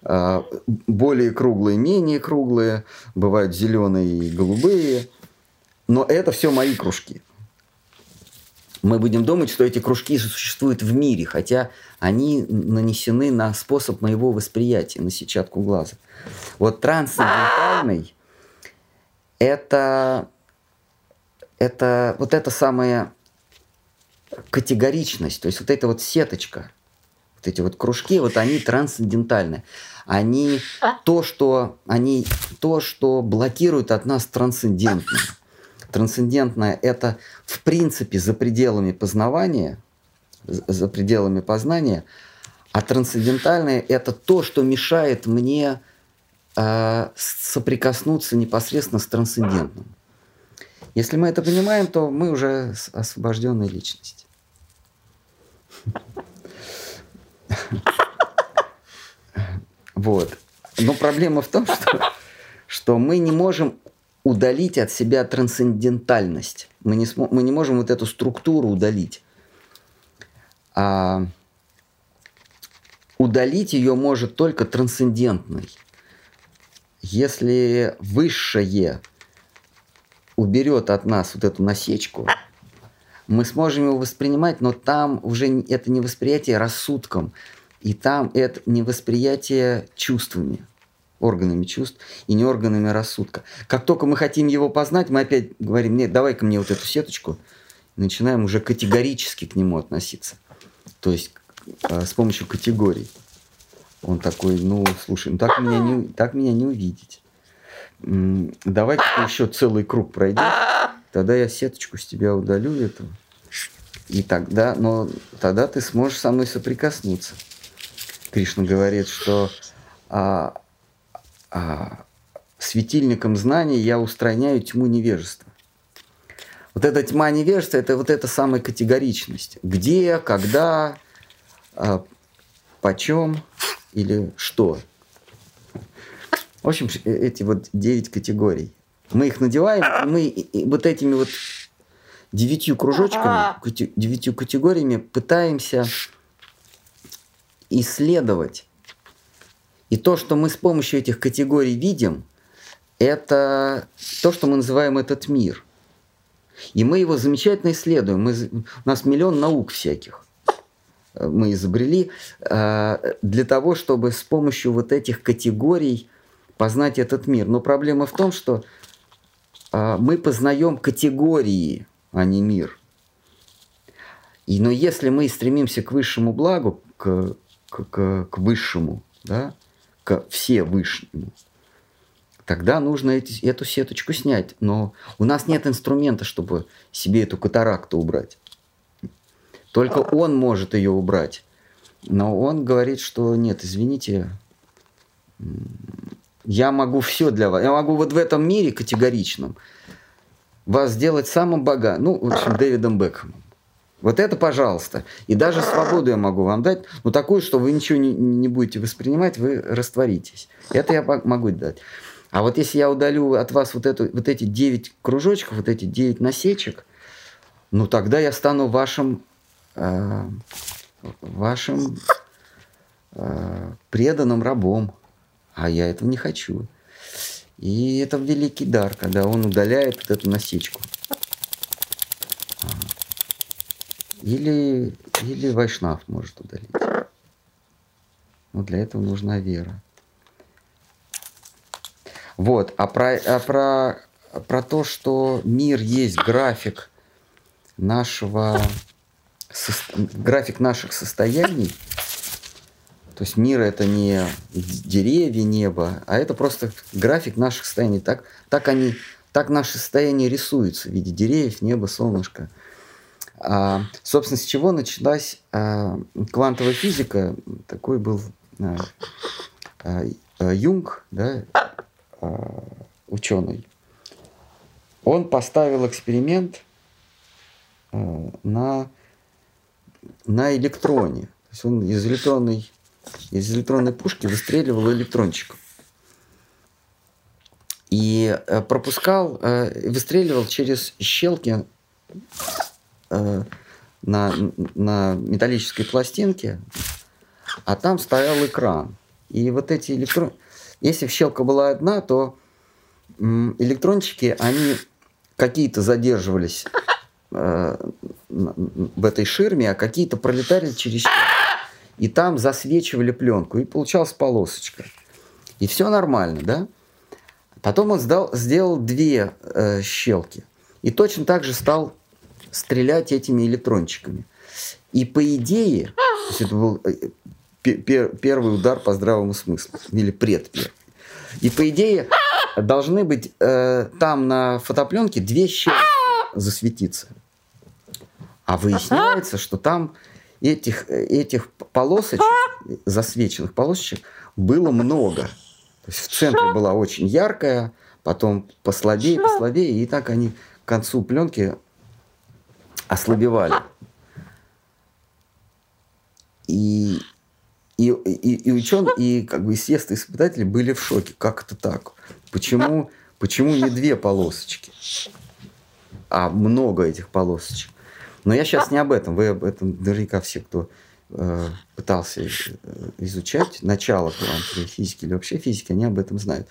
э, более круглые, менее круглые, бывают зеленые и голубые. Но это все мои кружки. Мы будем думать, что эти кружки существуют в мире, хотя они нанесены на способ моего восприятия, на сетчатку глаза. Вот трансцендентальный это, это вот эта самая категоричность, то есть вот эта вот сеточка, вот эти вот кружки, вот они трансцендентальны. Они то, что, они то, что блокирует от нас трансцендентное. Трансцендентное – это в принципе за пределами познавания, за пределами познания, а трансцендентальное – это то, что мешает мне э, соприкоснуться непосредственно с трансцендентным. Если мы это понимаем, то мы уже освобожденные личности. Вот. Но проблема в том, что, что мы не можем удалить от себя трансцендентальность. Мы не, смо- мы не можем вот эту структуру удалить. А удалить ее может только трансцендентный. Если высшее уберет от нас вот эту насечку, мы сможем его воспринимать, но там уже это не восприятие рассудком, и там это не восприятие чувствами, органами чувств и не органами рассудка. Как только мы хотим его познать, мы опять говорим, нет, давай-ка мне вот эту сеточку, начинаем уже категорически к нему относиться. То есть э, с помощью категорий. Он такой, ну, слушай, ну так меня не, так меня не увидеть. Давай-ка еще целый круг пройдешь, тогда я сеточку с тебя удалю эту. И тогда, но тогда ты сможешь со мной соприкоснуться. Кришна говорит, что а, а, светильником знаний я устраняю тьму невежества. Вот эта тьма невежества – это вот эта самая категоричность. Где, когда, а, почем или что. В общем, эти вот девять категорий. Мы их надеваем, мы вот этими вот девятью кружочками, девятью категориями пытаемся исследовать. И то, что мы с помощью этих категорий видим, это то, что мы называем этот мир. И мы его замечательно исследуем. Мы, у нас миллион наук всяких мы изобрели э, для того, чтобы с помощью вот этих категорий познать этот мир. Но проблема в том, что э, мы познаем категории, а не мир. И, но если мы стремимся к высшему благу, к, к, к, к высшему, да, к всевышнему, тогда нужно эти, эту сеточку снять. Но у нас нет инструмента, чтобы себе эту катаракту убрать. Только он может ее убрать. Но он говорит, что нет, извините, я могу все для вас. Я могу вот в этом мире категоричном вас сделать самым богатым. Ну, в общем, Дэвидом Бекхэмом. Вот это, пожалуйста. И даже свободу я могу вам дать, но такую, что вы ничего не, не будете воспринимать, вы растворитесь. Это я могу дать. А вот если я удалю от вас вот, эту, вот эти 9 кружочков, вот эти 9 насечек, ну тогда я стану вашим э, вашим э, преданным рабом, а я этого не хочу. И это великий дар, когда он удаляет вот эту насечку. Или, или Вайшнав может удалить. Но для этого нужна вера. Вот. А про, а про, про то, что мир есть график нашего график наших состояний, то есть мир это не деревья, небо, а это просто график наших состояний. Так, так, они, так наши состояния рисуются в виде деревьев, неба, солнышка. А, собственно, с чего началась а, квантовая физика? Такой был а, а, Юнг, да, а, ученый. Он поставил эксперимент а, на, на электроне. То есть он из электронной, из электронной пушки выстреливал электрончиков. И э, пропускал, э, выстреливал через щелки Э, на, на металлической пластинке, а там стоял экран. И вот эти электроны... Если щелка была одна, то электрончики, они какие-то задерживались в этой ширме, а какие-то пролетали через щелку. И там засвечивали пленку, и получалась полосочка. И все нормально, да? Потом он сдал, сделал две э, щелки. И точно так же стал стрелять этими электрончиками. И по идее, это был э, пер, первый удар по здравому смыслу, или предпер. И по идее должны быть э, там на фотопленке две щели засветиться. А выясняется, что там этих, этих полосочек, засвеченных полосочек, было много. То есть в центре была очень яркая, потом послабее, послабее, и так они к концу пленки ослабевали. И, и, и, и ученые, и как бы естественные испытатели были в шоке. Как это так? Почему, почему не две полосочки, а много этих полосочек? Но я сейчас не об этом. Вы об этом наверняка все, кто э, пытался э, изучать начало квантовой физики или вообще физики, они об этом знают.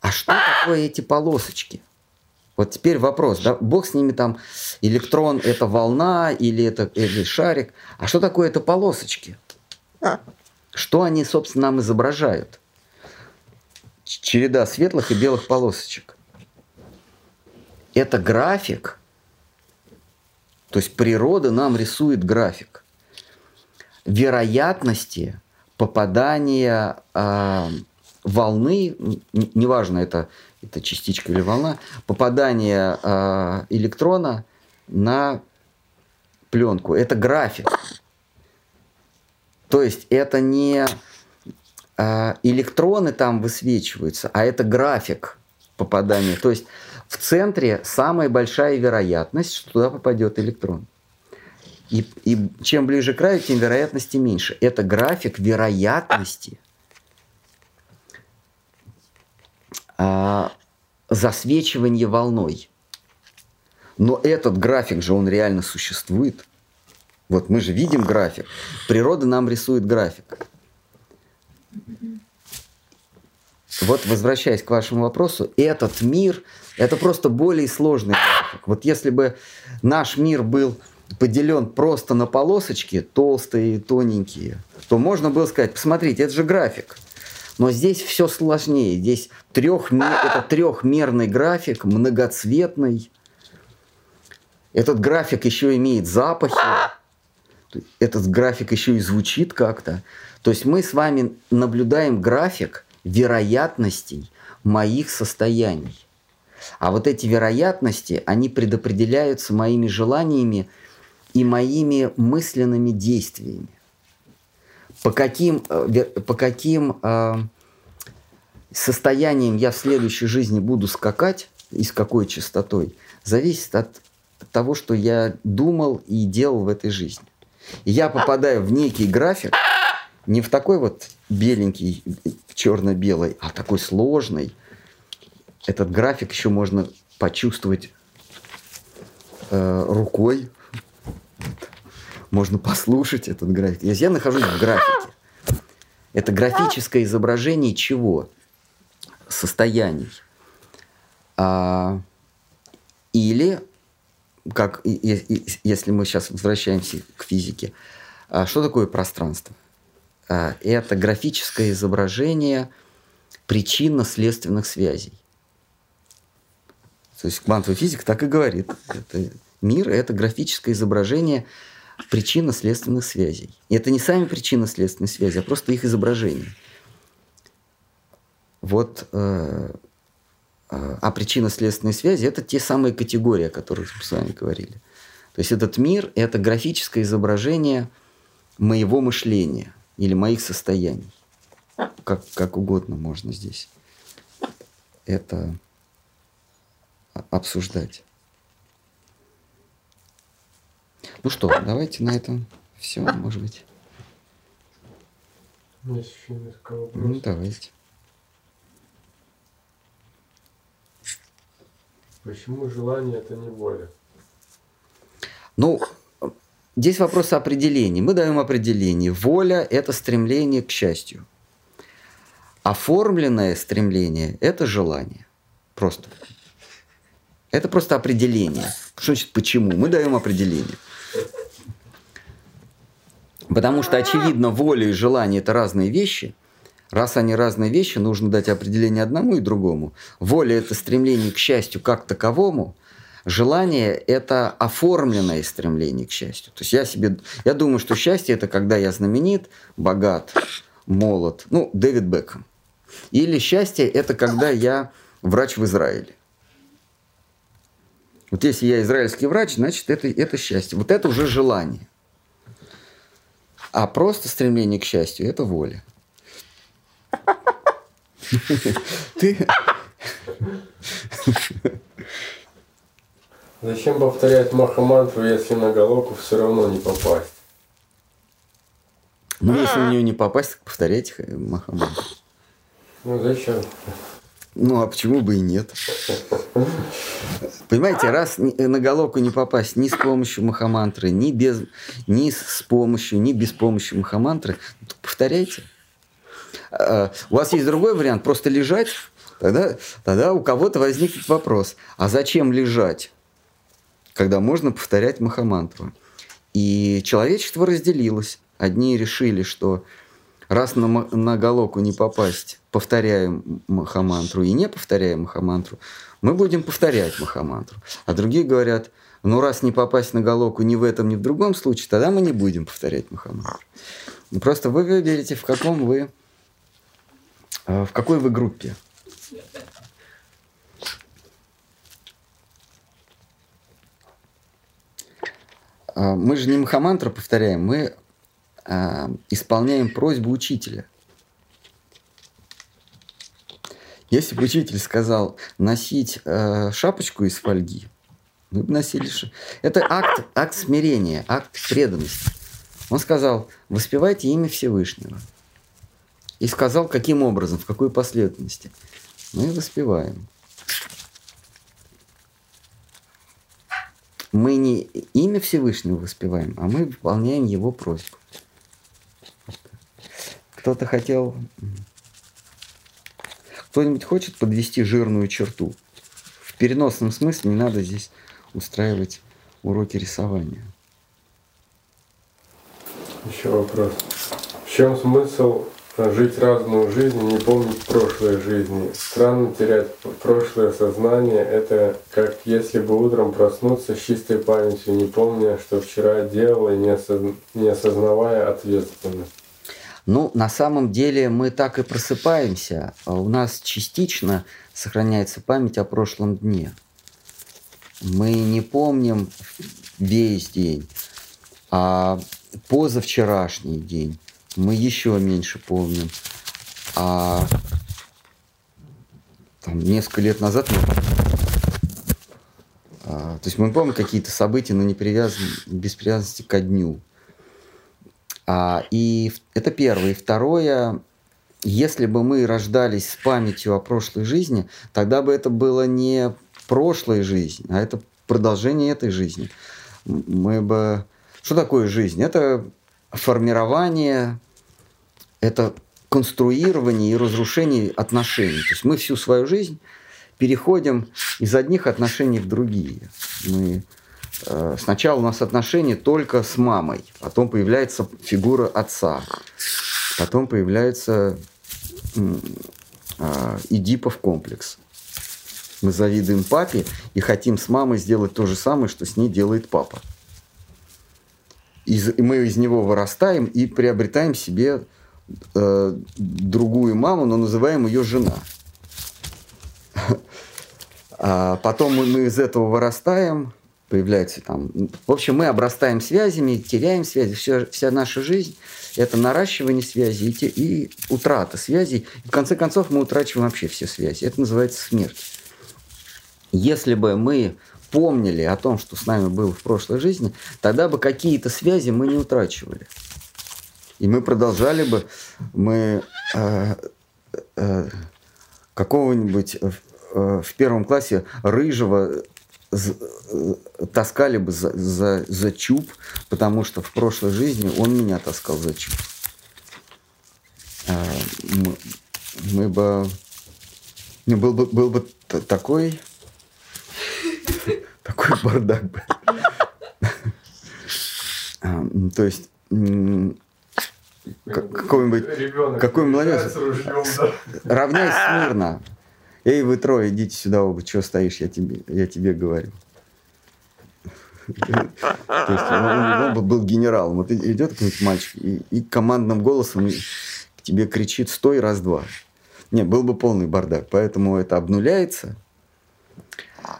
А что такое эти полосочки? Вот теперь вопрос, да, бог с ними там, электрон это волна или это или шарик, а что такое это полосочки? Что они, собственно, нам изображают? Череда светлых и белых полосочек. Это график, то есть природа нам рисует график вероятности попадания э, волны, неважно это это частичка или волна, попадание э, электрона на пленку. Это график. То есть это не э, электроны там высвечиваются, а это график попадания. То есть в центре самая большая вероятность, что туда попадет электрон. И, и чем ближе к краю, тем вероятности меньше. Это график вероятности а, засвечивание волной. Но этот график же, он реально существует. Вот мы же видим график. Природа нам рисует график. Вот возвращаясь к вашему вопросу, этот мир – это просто более сложный график. Вот если бы наш мир был поделен просто на полосочки, толстые, тоненькие, то можно было сказать, посмотрите, это же график. Но здесь все сложнее. Здесь трехмер, это трехмерный график, многоцветный. Этот график еще имеет запахи. Этот график еще и звучит как-то. То есть мы с вами наблюдаем график вероятностей моих состояний. А вот эти вероятности, они предопределяются моими желаниями и моими мысленными действиями по каким, э, по каким э, состояниям я в следующей жизни буду скакать и с какой частотой, зависит от того, что я думал и делал в этой жизни. Я попадаю в некий график, не в такой вот беленький, черно-белый, а такой сложный. Этот график еще можно почувствовать э, рукой, можно послушать этот график. Я нахожусь в графике, это графическое изображение чего? Состояний. А, или, как, если мы сейчас возвращаемся к физике, а, что такое пространство? А, это графическое изображение причинно-следственных связей. То есть квантовая физика так и говорит. Это, мир – это графическое изображение причинно-следственных связей. И это не сами причинно-следственные связи, а просто их изображение. Вот э, э а причинно-следственные связи – это те самые категории, о которых мы с вами говорили. То есть этот мир – это графическое изображение моего мышления или моих состояний. Как, как угодно можно здесь это обсуждать. Ну что, давайте на этом все, может быть. Есть еще несколько вопросов. Ну, давайте. Почему желание это не воля? Ну, здесь вопрос определения. Мы даем определение. Воля – это стремление к счастью. Оформленное стремление – это желание. Просто. Это просто определение. Что значит почему? Мы даем определение. Потому что, очевидно, воля и желание – это разные вещи. Раз они разные вещи, нужно дать определение одному и другому. Воля – это стремление к счастью как таковому. Желание – это оформленное стремление к счастью. То есть я себе, я думаю, что счастье – это когда я знаменит, богат, молод. Ну, Дэвид Бекхэм. Или счастье – это когда я врач в Израиле. Вот если я израильский врач, значит, это, это счастье. Вот это уже желание. А просто стремление к счастью – это воля. Ты... Зачем повторять махамантру, если на головку все равно не попасть? Ну, если на нее не попасть, повторять махамантру. Ну, зачем? Ну, а почему бы и нет? Понимаете, раз на головку не попасть ни с помощью махамантры, ни, без, ни с помощью, ни без помощи махамантры, то повторяйте. А, у вас есть другой вариант, просто лежать, тогда, тогда у кого-то возникнет вопрос, а зачем лежать, когда можно повторять махамантру? И человечество разделилось. Одни решили, что раз на, на галоку не попасть, повторяем махамантру и не повторяем махамантру, мы будем повторять махамантру. А другие говорят, ну раз не попасть на галоку ни в этом, ни в другом случае, тогда мы не будем повторять махамантру. Просто вы выберете, в каком вы, э, в какой вы группе. А, мы же не махамантру повторяем, мы э, исполняем просьбу учителя. Если бы учитель сказал носить э, шапочку из фольги, мы бы носили шапочку. Это акт, акт смирения, акт преданности. Он сказал, воспевайте имя Всевышнего. И сказал, каким образом, в какой последовательности. Мы воспеваем. Мы не имя Всевышнего воспеваем, а мы выполняем его просьбу. Кто-то хотел... Кто-нибудь хочет подвести жирную черту? В переносном смысле не надо здесь устраивать уроки рисования. Еще вопрос. В чем смысл жить разную жизнь не помнить прошлой жизни? Странно терять прошлое сознание. Это как если бы утром проснуться с чистой памятью, не помня, что вчера делал и не осознавая ответственность. Ну, на самом деле мы так и просыпаемся. У нас частично сохраняется память о прошлом дне. Мы не помним весь день, а позавчерашний день мы еще меньше помним. А там, несколько лет назад мы... А, то есть мы помним какие-то события, но не привязаны, без привязанности ко дню. А, и это первое. И второе, если бы мы рождались с памятью о прошлой жизни, тогда бы это было не прошлая жизнь, а это продолжение этой жизни. Мы бы Что такое жизнь? Это формирование, это конструирование и разрушение отношений. То есть мы всю свою жизнь переходим из одних отношений в другие. Мы сначала у нас отношения только с мамой, потом появляется фигура отца, потом появляется э, Эдипов комплекс. Мы завидуем папе и хотим с мамой сделать то же самое, что с ней делает папа. И мы из него вырастаем и приобретаем себе э, другую маму, но называем ее жена. <laughs> А потом мы из этого вырастаем, появляется там... В общем, мы обрастаем связями, теряем связи. Вся, вся наша жизнь – это наращивание связей и, те, и утрата связей. И в конце концов мы утрачиваем вообще все связи. Это называется смерть. Если бы мы помнили о том, что с нами было в прошлой жизни, тогда бы какие-то связи мы не утрачивали. И мы продолжали бы, мы э, э, какого-нибудь э, в первом классе рыжего таскали бы за, за, за чуб, потому что в прошлой жизни он меня таскал за чуб. Э, мы, мы бы... Ну, был бы, был бы такой <laughs> такой бардак. А, <laughs> то есть какой-нибудь какой младенец равняйся смирно. Эй, вы трое, идите сюда оба, чего стоишь, я тебе, я тебе говорю. То есть он, он был генералом. Вот идет какой-нибудь мальчик и, и командным голосом к тебе кричит «стой, раз-два». Не, был бы полный бардак. Поэтому это обнуляется,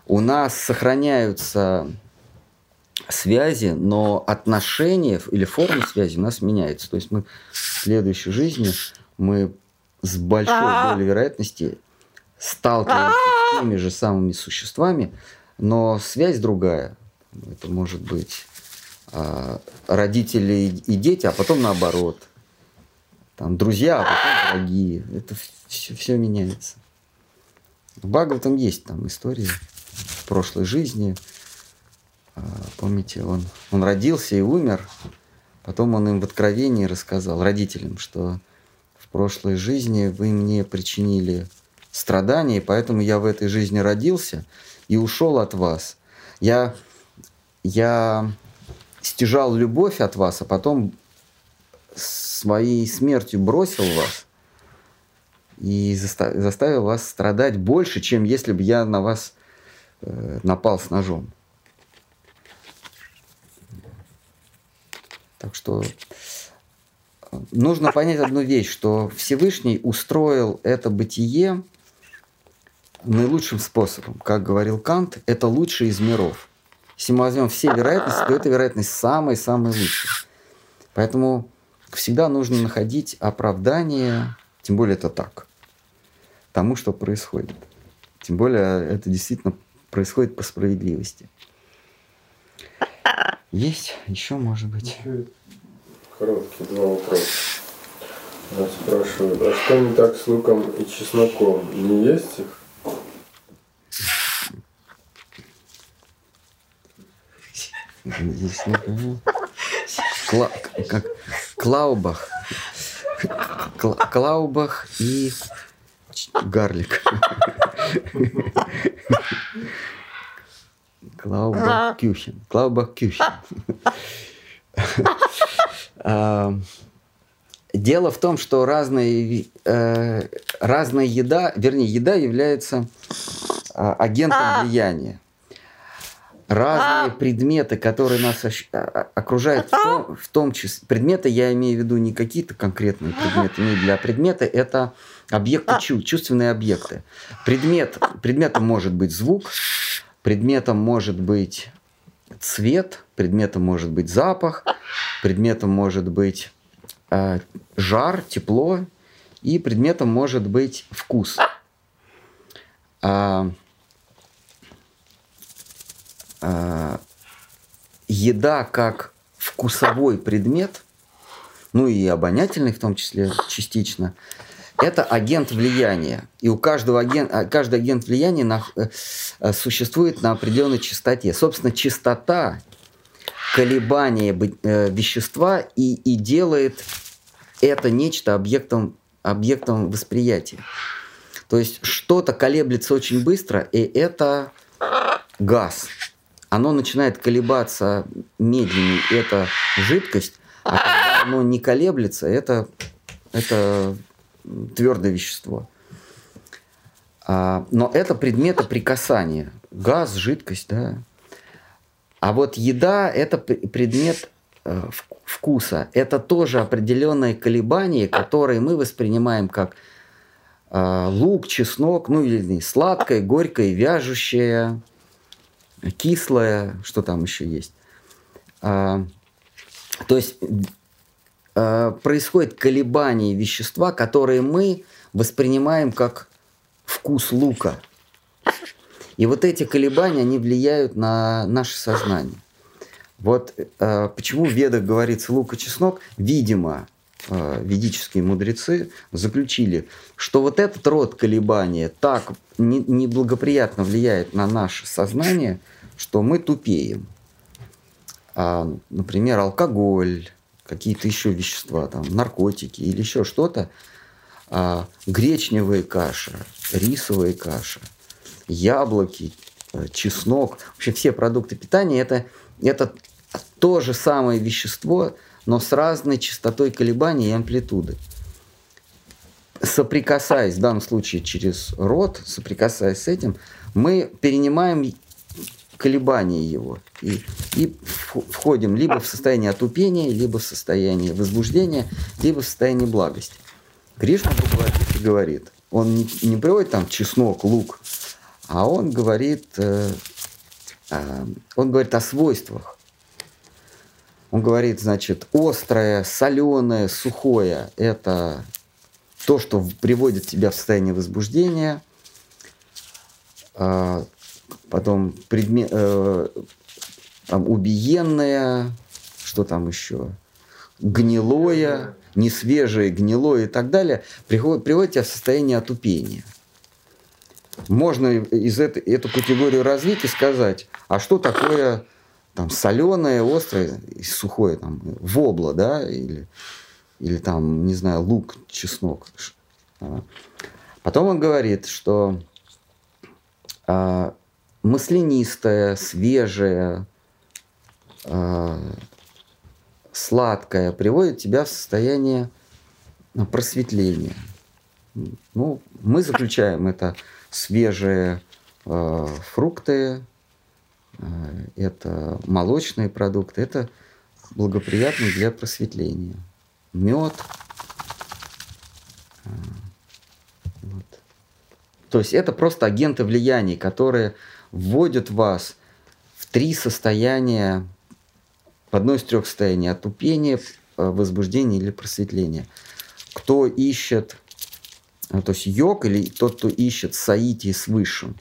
у нас сохраняются связи, но отношения или форма связи у нас меняется. То есть мы в следующей жизни мы с большой долей вероятности сталкиваемся с теми же самыми существами, но связь другая. Это может быть э, родители и дети, а потом наоборот. Там друзья, а потом враги. Это все, все меняется. В Бхагаватам есть там история в прошлой жизни. А, помните, он, он родился и умер. Потом он им в откровении рассказал, родителям, что в прошлой жизни вы мне причинили страдания, поэтому я в этой жизни родился и ушел от вас. Я, я стяжал любовь от вас, а потом своей смертью бросил вас и заставил вас страдать больше, чем если бы я на вас Э, напал с ножом. Так что э, нужно понять одну вещь, что Всевышний устроил это бытие наилучшим способом. Как говорил Кант, это лучший из миров. Если мы возьмем все вероятности, то эта вероятность самая-самая лучшая. Поэтому всегда нужно находить оправдание, тем более это так, тому, что происходит. Тем более это действительно происходит по справедливости. Есть еще, может быть? Короткие два вопроса. Нас спрашивают, а что не так с луком и чесноком? Не есть их? Здесь не Кла как Клаубах. Кла Клаубах и гарлик. Клаубах Кюхен. Клаубах Кюхен. Дело в том, что разная, э, разная еда, вернее, еда является э, агентом а. влияния. Разные а. предметы, которые нас а, окружают, в том, в том числе, предметы, я имею в виду не какие-то конкретные предметы, не для предмета, это объекты, а. чувственные объекты. Предмет, предметом может быть звук, предметом может быть цвет, предметом может быть запах, предметом может быть э, жар, тепло, и предметом может быть вкус. А, а, еда как вкусовой предмет, ну и обонятельный в том числе частично, это агент влияния. И у каждого агента, каждый агент влияния на, э, существует на определенной частоте. Собственно, частота колебание э, вещества и, и делает это нечто объектом, объектом восприятия. То есть что-то колеблется очень быстро, и это газ. Оно начинает колебаться медленнее, это жидкость, а когда <laughs> оно не колеблется, это, это твердое вещество. А, но это предметы прикасания. Газ, жидкость, да. А вот еда – это предмет э, вкуса. Это тоже определенные колебания, которые мы воспринимаем как э, лук, чеснок, ну или сладкое, горькое, вяжущее, кислое, что там еще есть. А, то есть э, происходит колебание вещества, которые мы воспринимаем как вкус лука – и вот эти колебания, они влияют на наше сознание. Вот э, почему в ведах говорится лук и чеснок, видимо, э, ведические мудрецы заключили, что вот этот род колебания так не, неблагоприятно влияет на наше сознание, что мы тупеем. А, например, алкоголь, какие-то еще вещества, там, наркотики или еще что-то, а, гречневая каша, рисовая каша – яблоки, э, чеснок, вообще все продукты питания, это, это то же самое вещество, но с разной частотой колебаний и амплитуды. Соприкасаясь, в данном случае через рот, соприкасаясь с этим, мы перенимаем колебания его и, и входим либо в состояние отупения, либо в состояние возбуждения, либо в состояние благости. Кришна говорит, он не, не приводит там чеснок, лук, а он говорит, э, э, он говорит о свойствах. Он говорит, значит, острое, соленое, сухое – это то, что приводит тебя в состояние возбуждения. Потом предмет, э, там, убиенное, что там еще, гнилое, несвежее, гнилое и так далее, приводит, приводит тебя в состояние отупения можно из этой, эту категорию развить и сказать, а что такое там соленое, острое сухое, там, вобла, да, или, или там, не знаю, лук, чеснок. А. Потом он говорит, что а, маслянистое, свежее, а, сладкое приводит тебя в состояние просветления. Ну, мы заключаем это свежие э, фрукты, э, это молочные продукты, это благоприятно для просветления. Мед. Э, вот. То есть это просто агенты влияния, которые вводят вас в три состояния, в одно из трех состояний отупения, э, возбуждения или просветления. Кто ищет а, то есть йог или тот, кто ищет саити с высшим,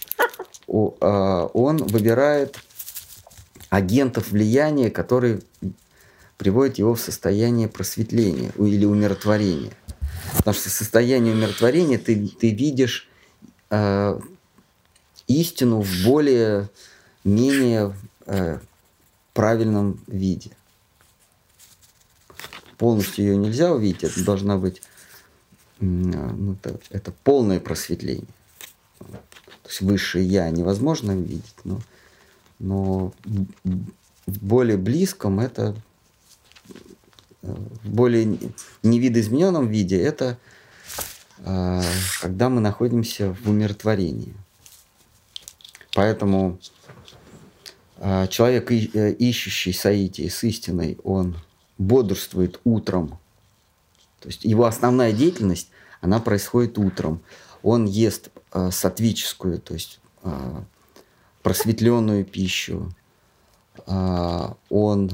а, он выбирает агентов влияния, которые приводят его в состояние просветления или умиротворения. Потому что в состоянии умиротворения ты, ты видишь э, истину в более менее э, правильном виде. Полностью ее нельзя увидеть, это должна быть ну, это, это полное просветление. То есть высшее я невозможно увидеть, но, но в более близком это в более невидоизмененном виде это а, когда мы находимся в умиротворении. Поэтому а, человек, э, ищущий соитие с истиной, он бодрствует утром то есть его основная деятельность, она происходит утром. Он ест э, сатвическую, то есть э, просветленную пищу. Э, он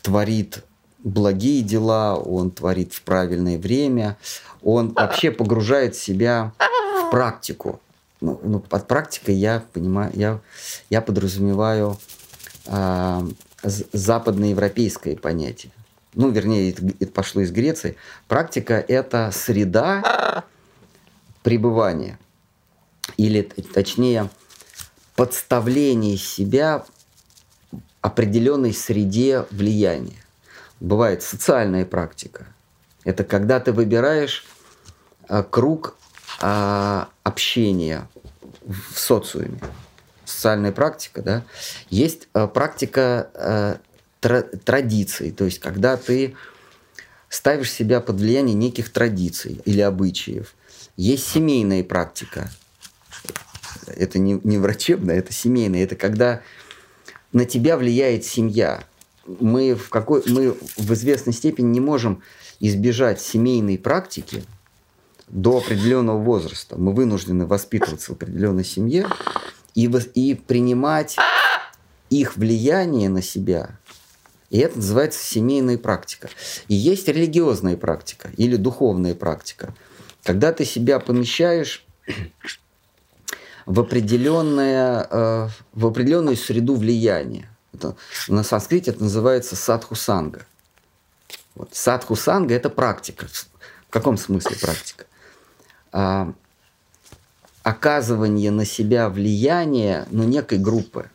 творит благие дела, он творит в правильное время, он вообще погружает себя в практику. Ну, ну, под практикой я понимаю, я, я подразумеваю э, западноевропейское понятие ну, вернее, это, это пошло из Греции, практика – это среда пребывания, или, точнее, подставление себя определенной среде влияния. Бывает социальная практика. Это когда ты выбираешь а, круг а, общения в социуме. Социальная практика, да. Есть а, практика традиций, то есть когда ты ставишь себя под влияние неких традиций или обычаев. Есть семейная практика. Это не, не врачебная, это семейная. Это когда на тебя влияет семья. Мы в, какой, мы в известной степени не можем избежать семейной практики до определенного возраста. Мы вынуждены воспитываться в определенной семье и, и принимать их влияние на себя. И это называется семейная практика. И есть религиозная практика или духовная практика. Когда ты себя помещаешь в, определенное, э, в определенную среду влияния. Это, на санскрите это называется садхусанга. Вот. Садхусанга – это практика. В каком смысле практика? А, оказывание на себя влияния ну, некой группы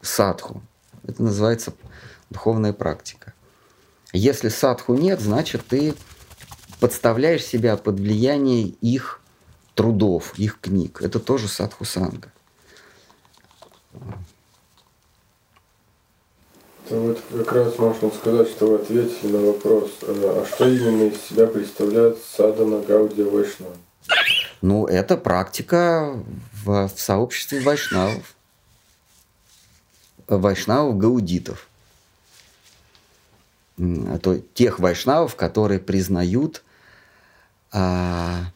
садху. Это называется духовная практика. Если садху нет, значит ты подставляешь себя под влияние их трудов, их книг. Это тоже садху санга. Вот как раз можно сказать, что вы ответили на вопрос, а что именно из себя представляет садана Гаудия Вайшнава? Ну, это практика в, в сообществе вайшнавов. Вайшнавов гаудитов. То, тех вайшнавов, которые признают а,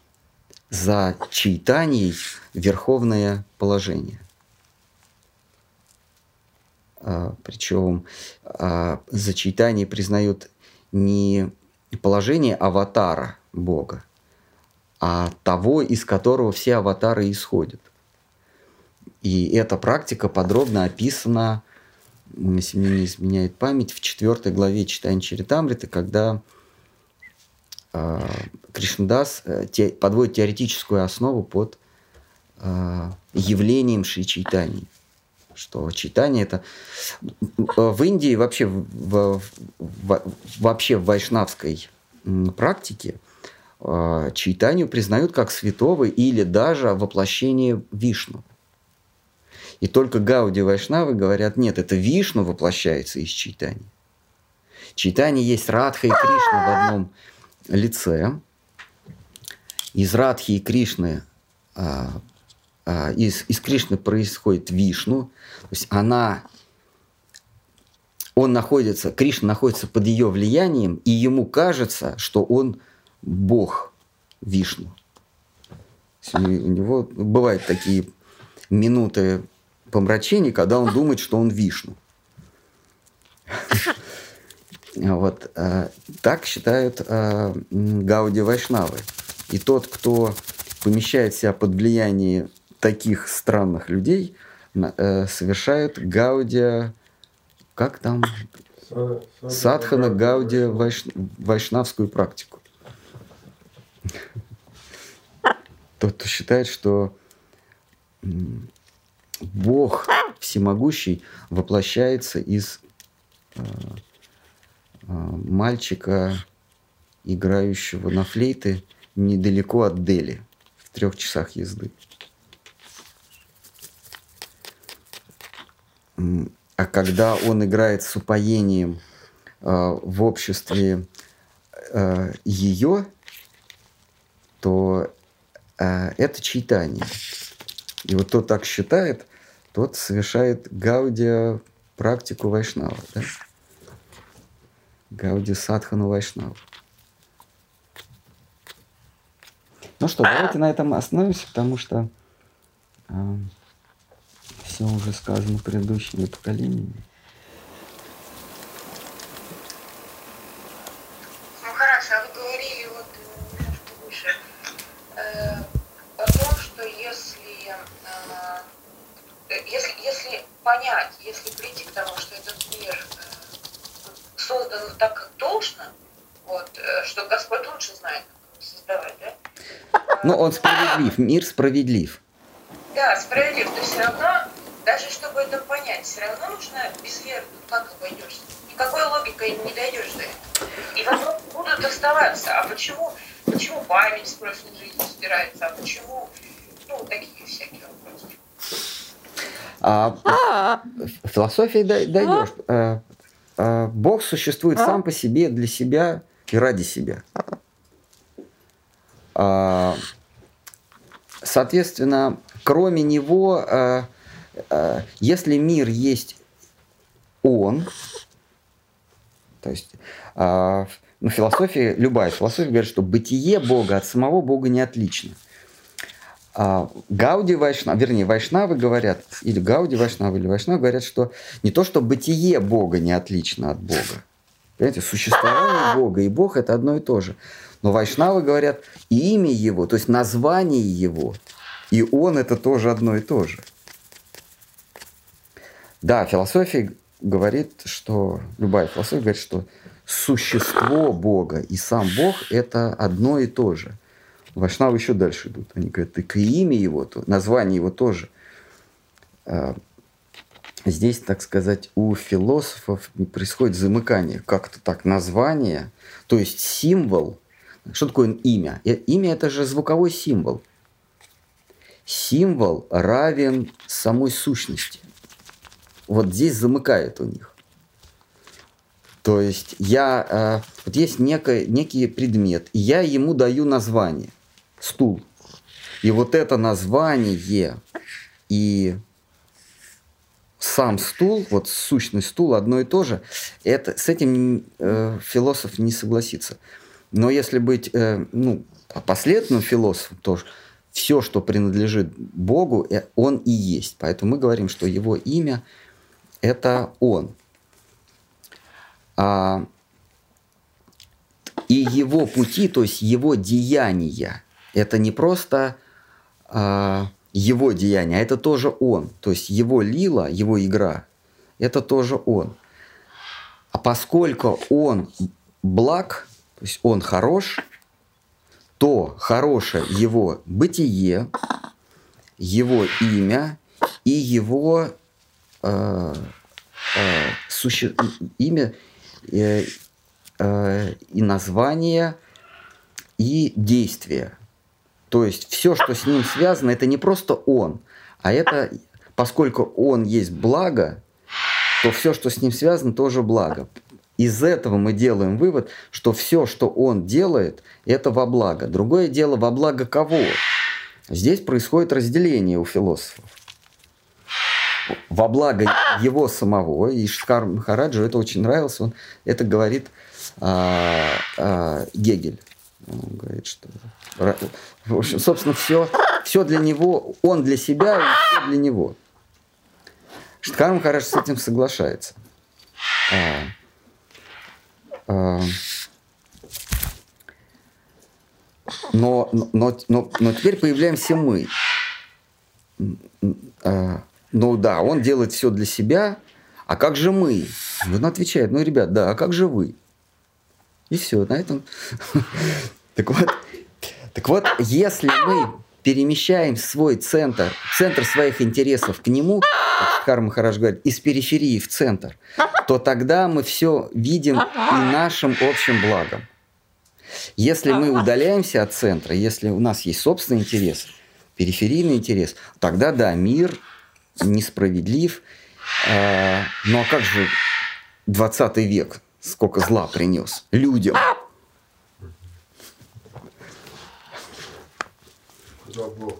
за читанией верховное положение. А, причем а, за читание признают не положение аватара Бога, а того, из которого все аватары исходят. И эта практика подробно описана, если мне не изменяет память, в четвертой главе читания Чаритамриты, когда а, Кришнадас э, те, подводит теоретическую основу под э, явлением Шри Чайтани. Что читание это... В Индии вообще в, в, вообще в вайшнавской практике э, читанию признают как святого или даже воплощение Вишну. И только Гауди Вайшнавы говорят, нет, это Вишну воплощается из читания. Читание есть Радха и Кришна в одном лице из Радхи и Кришны, а, из, из Кришны происходит Вишну, то есть она, он находится, Кришна находится под ее влиянием, и ему кажется, что он Бог Вишну. У него бывают такие минуты помрачений, когда он думает, что он Вишну. <laughs> Вот. Э, так считают э, Гауди Вайшнавы. И тот, кто помещает себя под влияние таких странных людей, э, совершает Гаудия, как там? Садхана Гаудия вайш, вайшнавскую практику. Тот, кто считает, что Бог всемогущий воплощается из а, мальчика, играющего на флейты недалеко от Дели, в трех часах езды. А когда он играет с упоением э, в обществе э, ее, то э, это читание. И вот кто так считает, тот совершает гаудия практику Вайшнава. Да? Гауди Садхану Вайшнаву. Ну что, давайте на этом остановимся, потому что э, все уже сказано предыдущими поколениями. Ну хорошо, а вы говорили вот немножко выше э, о том, что если, э, если, если понять, если прийти к тому, что этот мир э, создан так, как должно, вот, э, что Господь лучше знает, как создавать, да? Но ну, он справедлив, мир справедлив. Да, справедлив, но все равно даже чтобы это понять, все равно нужно без веры, как обойдешься? Никакой логикой не дойдешь до этого. И вопросы будут оставаться. А почему, почему память с прошлой жизни стирается? А почему, ну, такие всякие вопросы. А в философии дой- дойдешь. Э, э, Бог существует сам по себе, для себя и ради себя. А, Соответственно, кроме него, э, если мир есть он, то есть а, ну, философия, любая философия говорит, что бытие Бога от самого Бога не отлично. А, Гауди Вайшнавы, вернее, Вайшнавы говорят, или Гауди Вайшнавы, или Вайшнавы говорят, что не то, что бытие Бога не отлично от Бога. Понимаете, существование Бога и Бог это одно и то же. Но Вайшнавы говорят, имя Его, то есть название Его, и Он это тоже одно и то же. Да, философия говорит, что, любая философия говорит, что существо Бога и сам Бог это одно и то же. Вайшнавы еще дальше идут. Они говорят, и имя его, то, название его тоже. А, Здесь, так сказать, у философов происходит замыкание. Как-то так, название, то есть символ. Что такое имя? Э, Имя – это же звуковой символ. Символ равен самой сущности. Вот здесь замыкает у них. То есть я, э, вот есть некий, некий предмет, и я ему даю название. Стул. И вот это название и сам стул, вот сущный стул одно и то же, это, с этим э, философ не согласится. Но если быть э, ну, последовательным философом, то все, что принадлежит Богу, э, он и есть. Поэтому мы говорим, что его имя – это он. А, и его пути, то есть его деяния, это не просто а, его деяния, а это тоже он. То есть его лила, его игра, это тоже он. А поскольку он благ, то есть он хорош, то хорошее его бытие, его имя и его э, э, суще... имя э, э, и название и действие. То есть все, что с ним связано, это не просто он, а это, поскольку он есть благо, то все, что с ним связано, тоже благо. Из этого мы делаем вывод, что все, что он делает, это во благо. Другое дело, во благо кого? Здесь происходит разделение у философов. Во благо его самого, и Шкар Махараджу это очень нравилось, он это говорит а, а, Гегель. Он говорит, что в общем, собственно, все, все для него, он для себя, и все для него. Штхар Махарадж с этим соглашается. А, а, но, но, но, но теперь появляемся мы. А, ну да, он делает все для себя, а как же мы? Он отвечает, ну, ребят, да, а как же вы? И все, на этом. <laughs> Так вот, так вот, если мы перемещаем свой центр, центр своих интересов к нему, как Карма Махарадж говорит, из периферии в центр, то тогда мы все видим и нашим общим благом. Если мы удаляемся от центра, если у нас есть собственный интерес, периферийный интерес, тогда да, мир несправедлив. Э, ну а как же 20 век, сколько зла принес людям?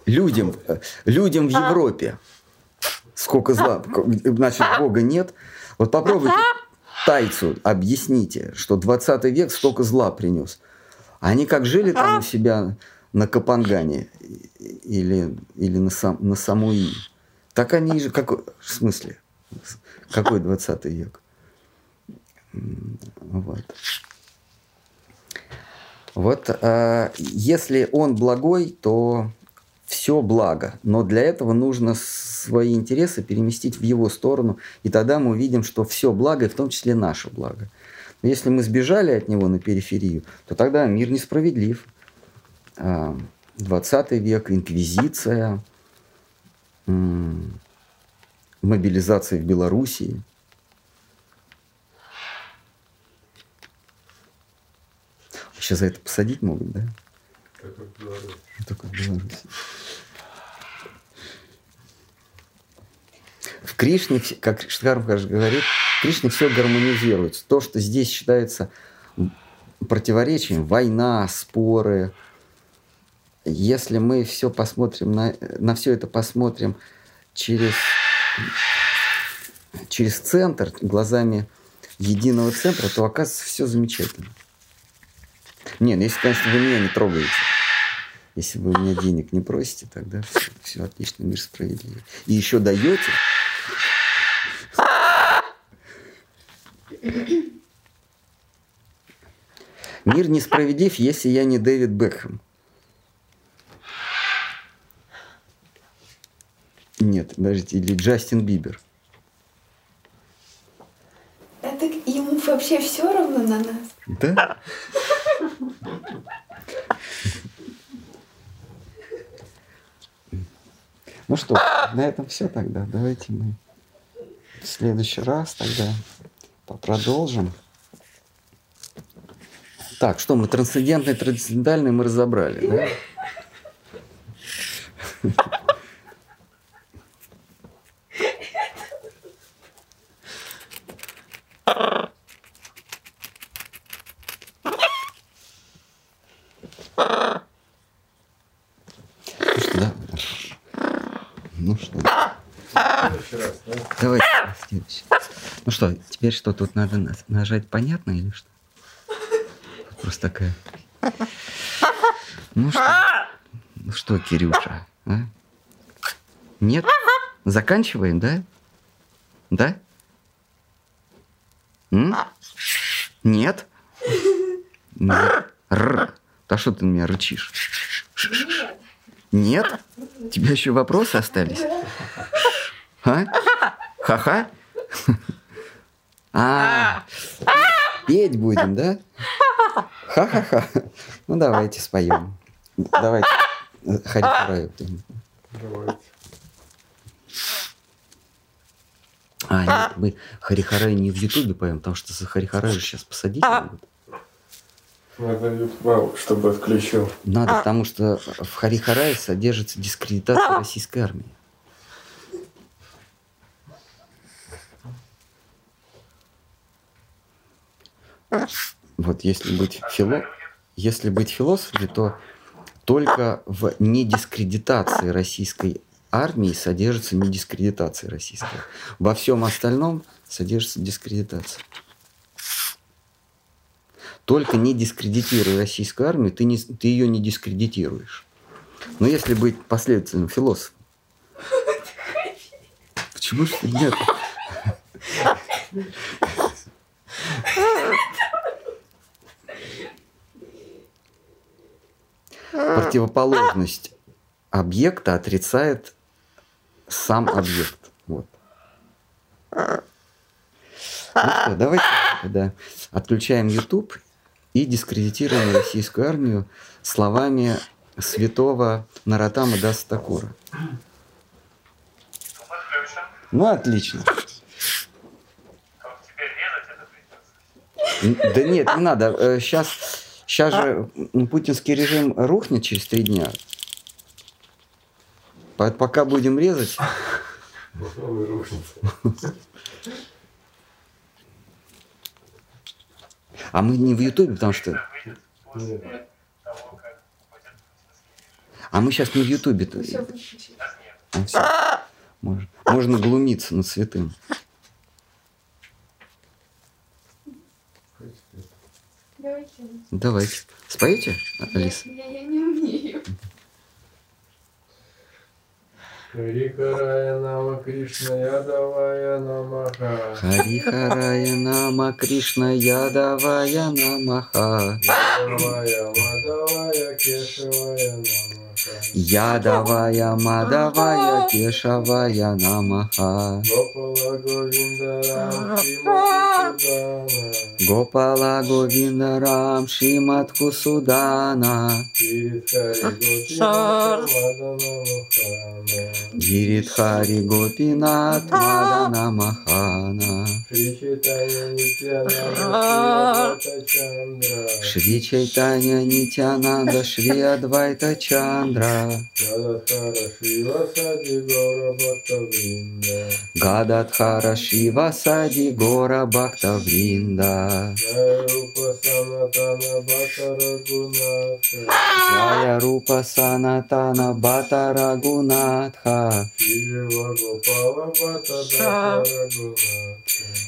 Людям, людям в Европе. Сколько зла. Значит, Бога нет. Вот попробуйте тайцу объясните, что 20 век столько зла принес. Они как жили там у себя на Капангане или, или на, сам, на Самуи, так они же... Как, в смысле? Какой 20 век? Вот. Вот э, если он благой, то все благо, но для этого нужно свои интересы переместить в его сторону, и тогда мы увидим, что все благо, и в том числе наше благо. Но если мы сбежали от него на периферию, то тогда мир несправедлив. 20 век, инквизиция, мобилизации в Белоруссии. Сейчас за это посадить могут, да? Как в Беларуси. Только в Беларуси. В Кришне, как Штхар Махарадж говорит, в Кришне все гармонизируется. То, что здесь считается противоречием, война, споры, если мы все посмотрим на, на все это посмотрим через, через центр, глазами единого центра, то оказывается все замечательно. Нет, ну если, конечно, вы меня не трогаете. Если вы у меня денег не просите, тогда все, отлично, мир справедлив. И еще даете. Мир несправедлив, если я не Дэвид Бекхэм. Нет, подождите, или Джастин Бибер. Это ему вообще все равно на нас. Да? Ну что, на этом все тогда. Давайте мы в следующий раз тогда продолжим. Так, что мы трансцендентный, трансцендентальный мы разобрали, да? Ну что, да? Ну что, Следующий раз, да? давайте следующий. Ну что, теперь что, тут надо на- нажать понятно или что? Просто такая. Ну что? Ну что, Кирюша? а? Нет? Заканчиваем, да? Да? М? Нет? Нет. Да что ты на меня рычишь? Нет? У тебя еще вопросы остались? А? Ха-ха? А, петь будем, да? Ха-ха-ха. Ну, давайте споем. Давайте. Харихараю. Давайте. А, нет, мы Харихарай не в Ютубе поем, потому что за Харихарай же сейчас посадить могут. Надо YouTube, чтобы отключил. Надо, потому что в Харихарае содержится дискредитация российской армии. Вот если быть фило... если быть философами, то только в недискредитации российской армии содержится недискредитация российской. Во всем остальном содержится дискредитация. Только не дискредитируя российскую армию, ты, не, ты ее не дискредитируешь. Но если быть последовательным философом. Почему ты нет? Противоположность объекта отрицает сам объект. Вот. Ну что, давайте тогда отключаем YouTube и дискредитируем российскую армию словами святого Наратама Даса Такура. Ну, отлично. Н- Да нет, не надо. Сейчас, сейчас же м, путинский режим рухнет через три дня. По- Пока будем резать, а мы не в Ютубе, потому что... А мы сейчас не в Ютубе. Выключить. А, можно глумиться над святым. Давайте. Споете, Алиса? Я, я не умею. Харикарая Нама Кришна Ядавая Намаха. Харихарая Нама Кришна Ядавая Намаха. Ядавая Мадавая Кешавая Намаха. Ядавая Мадавая Кешавая Намаха. Гопала Говиндарам Шимадхусудана. Гопала Говиндарам Шиматху Судана. Мухана. Гиридхари Гопинат Мадана Махана. Шри Чайтанья Нитянанда Шри Адвайта Чандра. Гададхара Шива Сади Гора Бхакта Вринда Гададхара Шива Сади Гора Бхакта Вринда Джая Рупа Санатана Бхата Рагунатха. Jaya Rupa Sanatana Bhatta Raghunath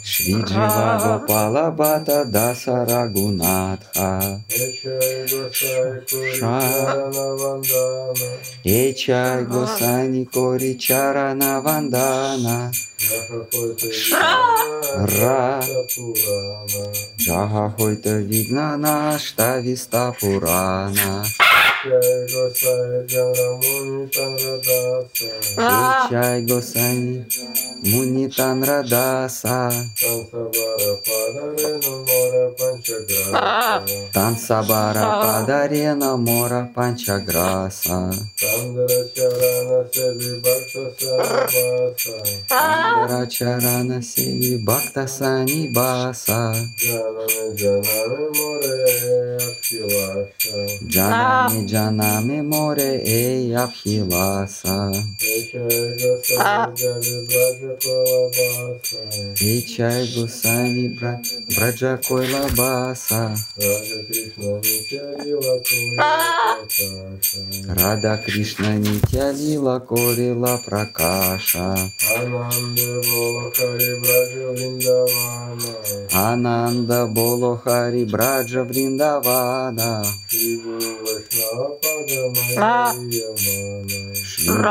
Шри Джива Гопала Бхата Даса Рагунатха Ечай Госай Кори Чарана Вандана Ра Джаха Хойта Вигнана Штависта Пурана Ечай Госай Мунитан Радаса Тансабара Падарена Мора Панчаграса. Рачарана Севи Бхакта Сани Баса. Джанами Джанами Море Эй Абхиласа Ичай Гусани Бра- Браджа Койла Баса Рада Кришна Нитя Лила Корила Пракаша. Ананде Бола Хари Браджа Вриндавана. Ананда Боло Хари Браджа Вриндавана Шри Гуру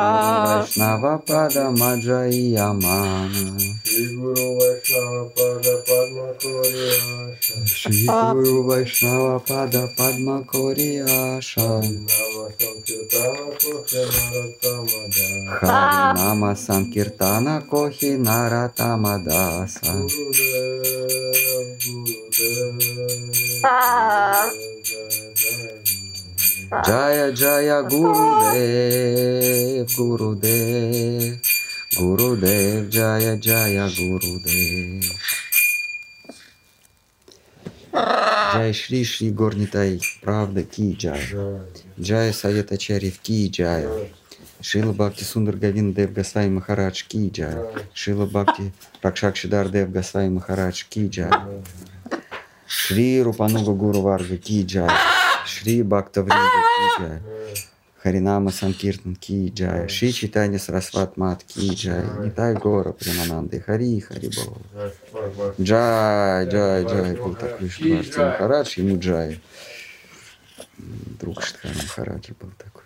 Вайшнава Пада Майя Мана Шри Гуру Вайшнава Пада Маджа и Ямана Шри Гуру Вайшнава Пада Падма Кориаша Шри Гуру Вайшнава Пада Падма Кориаша Нама Санкиртана Кохи Наратама Даса Хари Нама Санкиртана Кохи Наратамадаса Джая Джая Гурудев, Гурудев, Гурудев, Джая Джая Гурудев. Джай Шри Шри Горнитай, правда, Ки Джай. Джая Савета Чарив Ки Джай. Шила Бхакти Сундар Гавин Дев Гасвай Махарадж Ки Джай. Шила Бхакти Ракшак Шидар Дев Гасвай Махарадж Ки Джай. Шри Рупануга Гуру Варга Ки Джай. Шри Бхактавринда Ки Джай. Харинама Санкиртан Ки Джай. Шри Читания Сарасват Мат Ки Джай. Нитай Гора Примананды. Хари Хари Бол. Джай, Джай, Джай. Такой Шри Махарадж, ему Джай. Друг Штхара Махараджа был такой.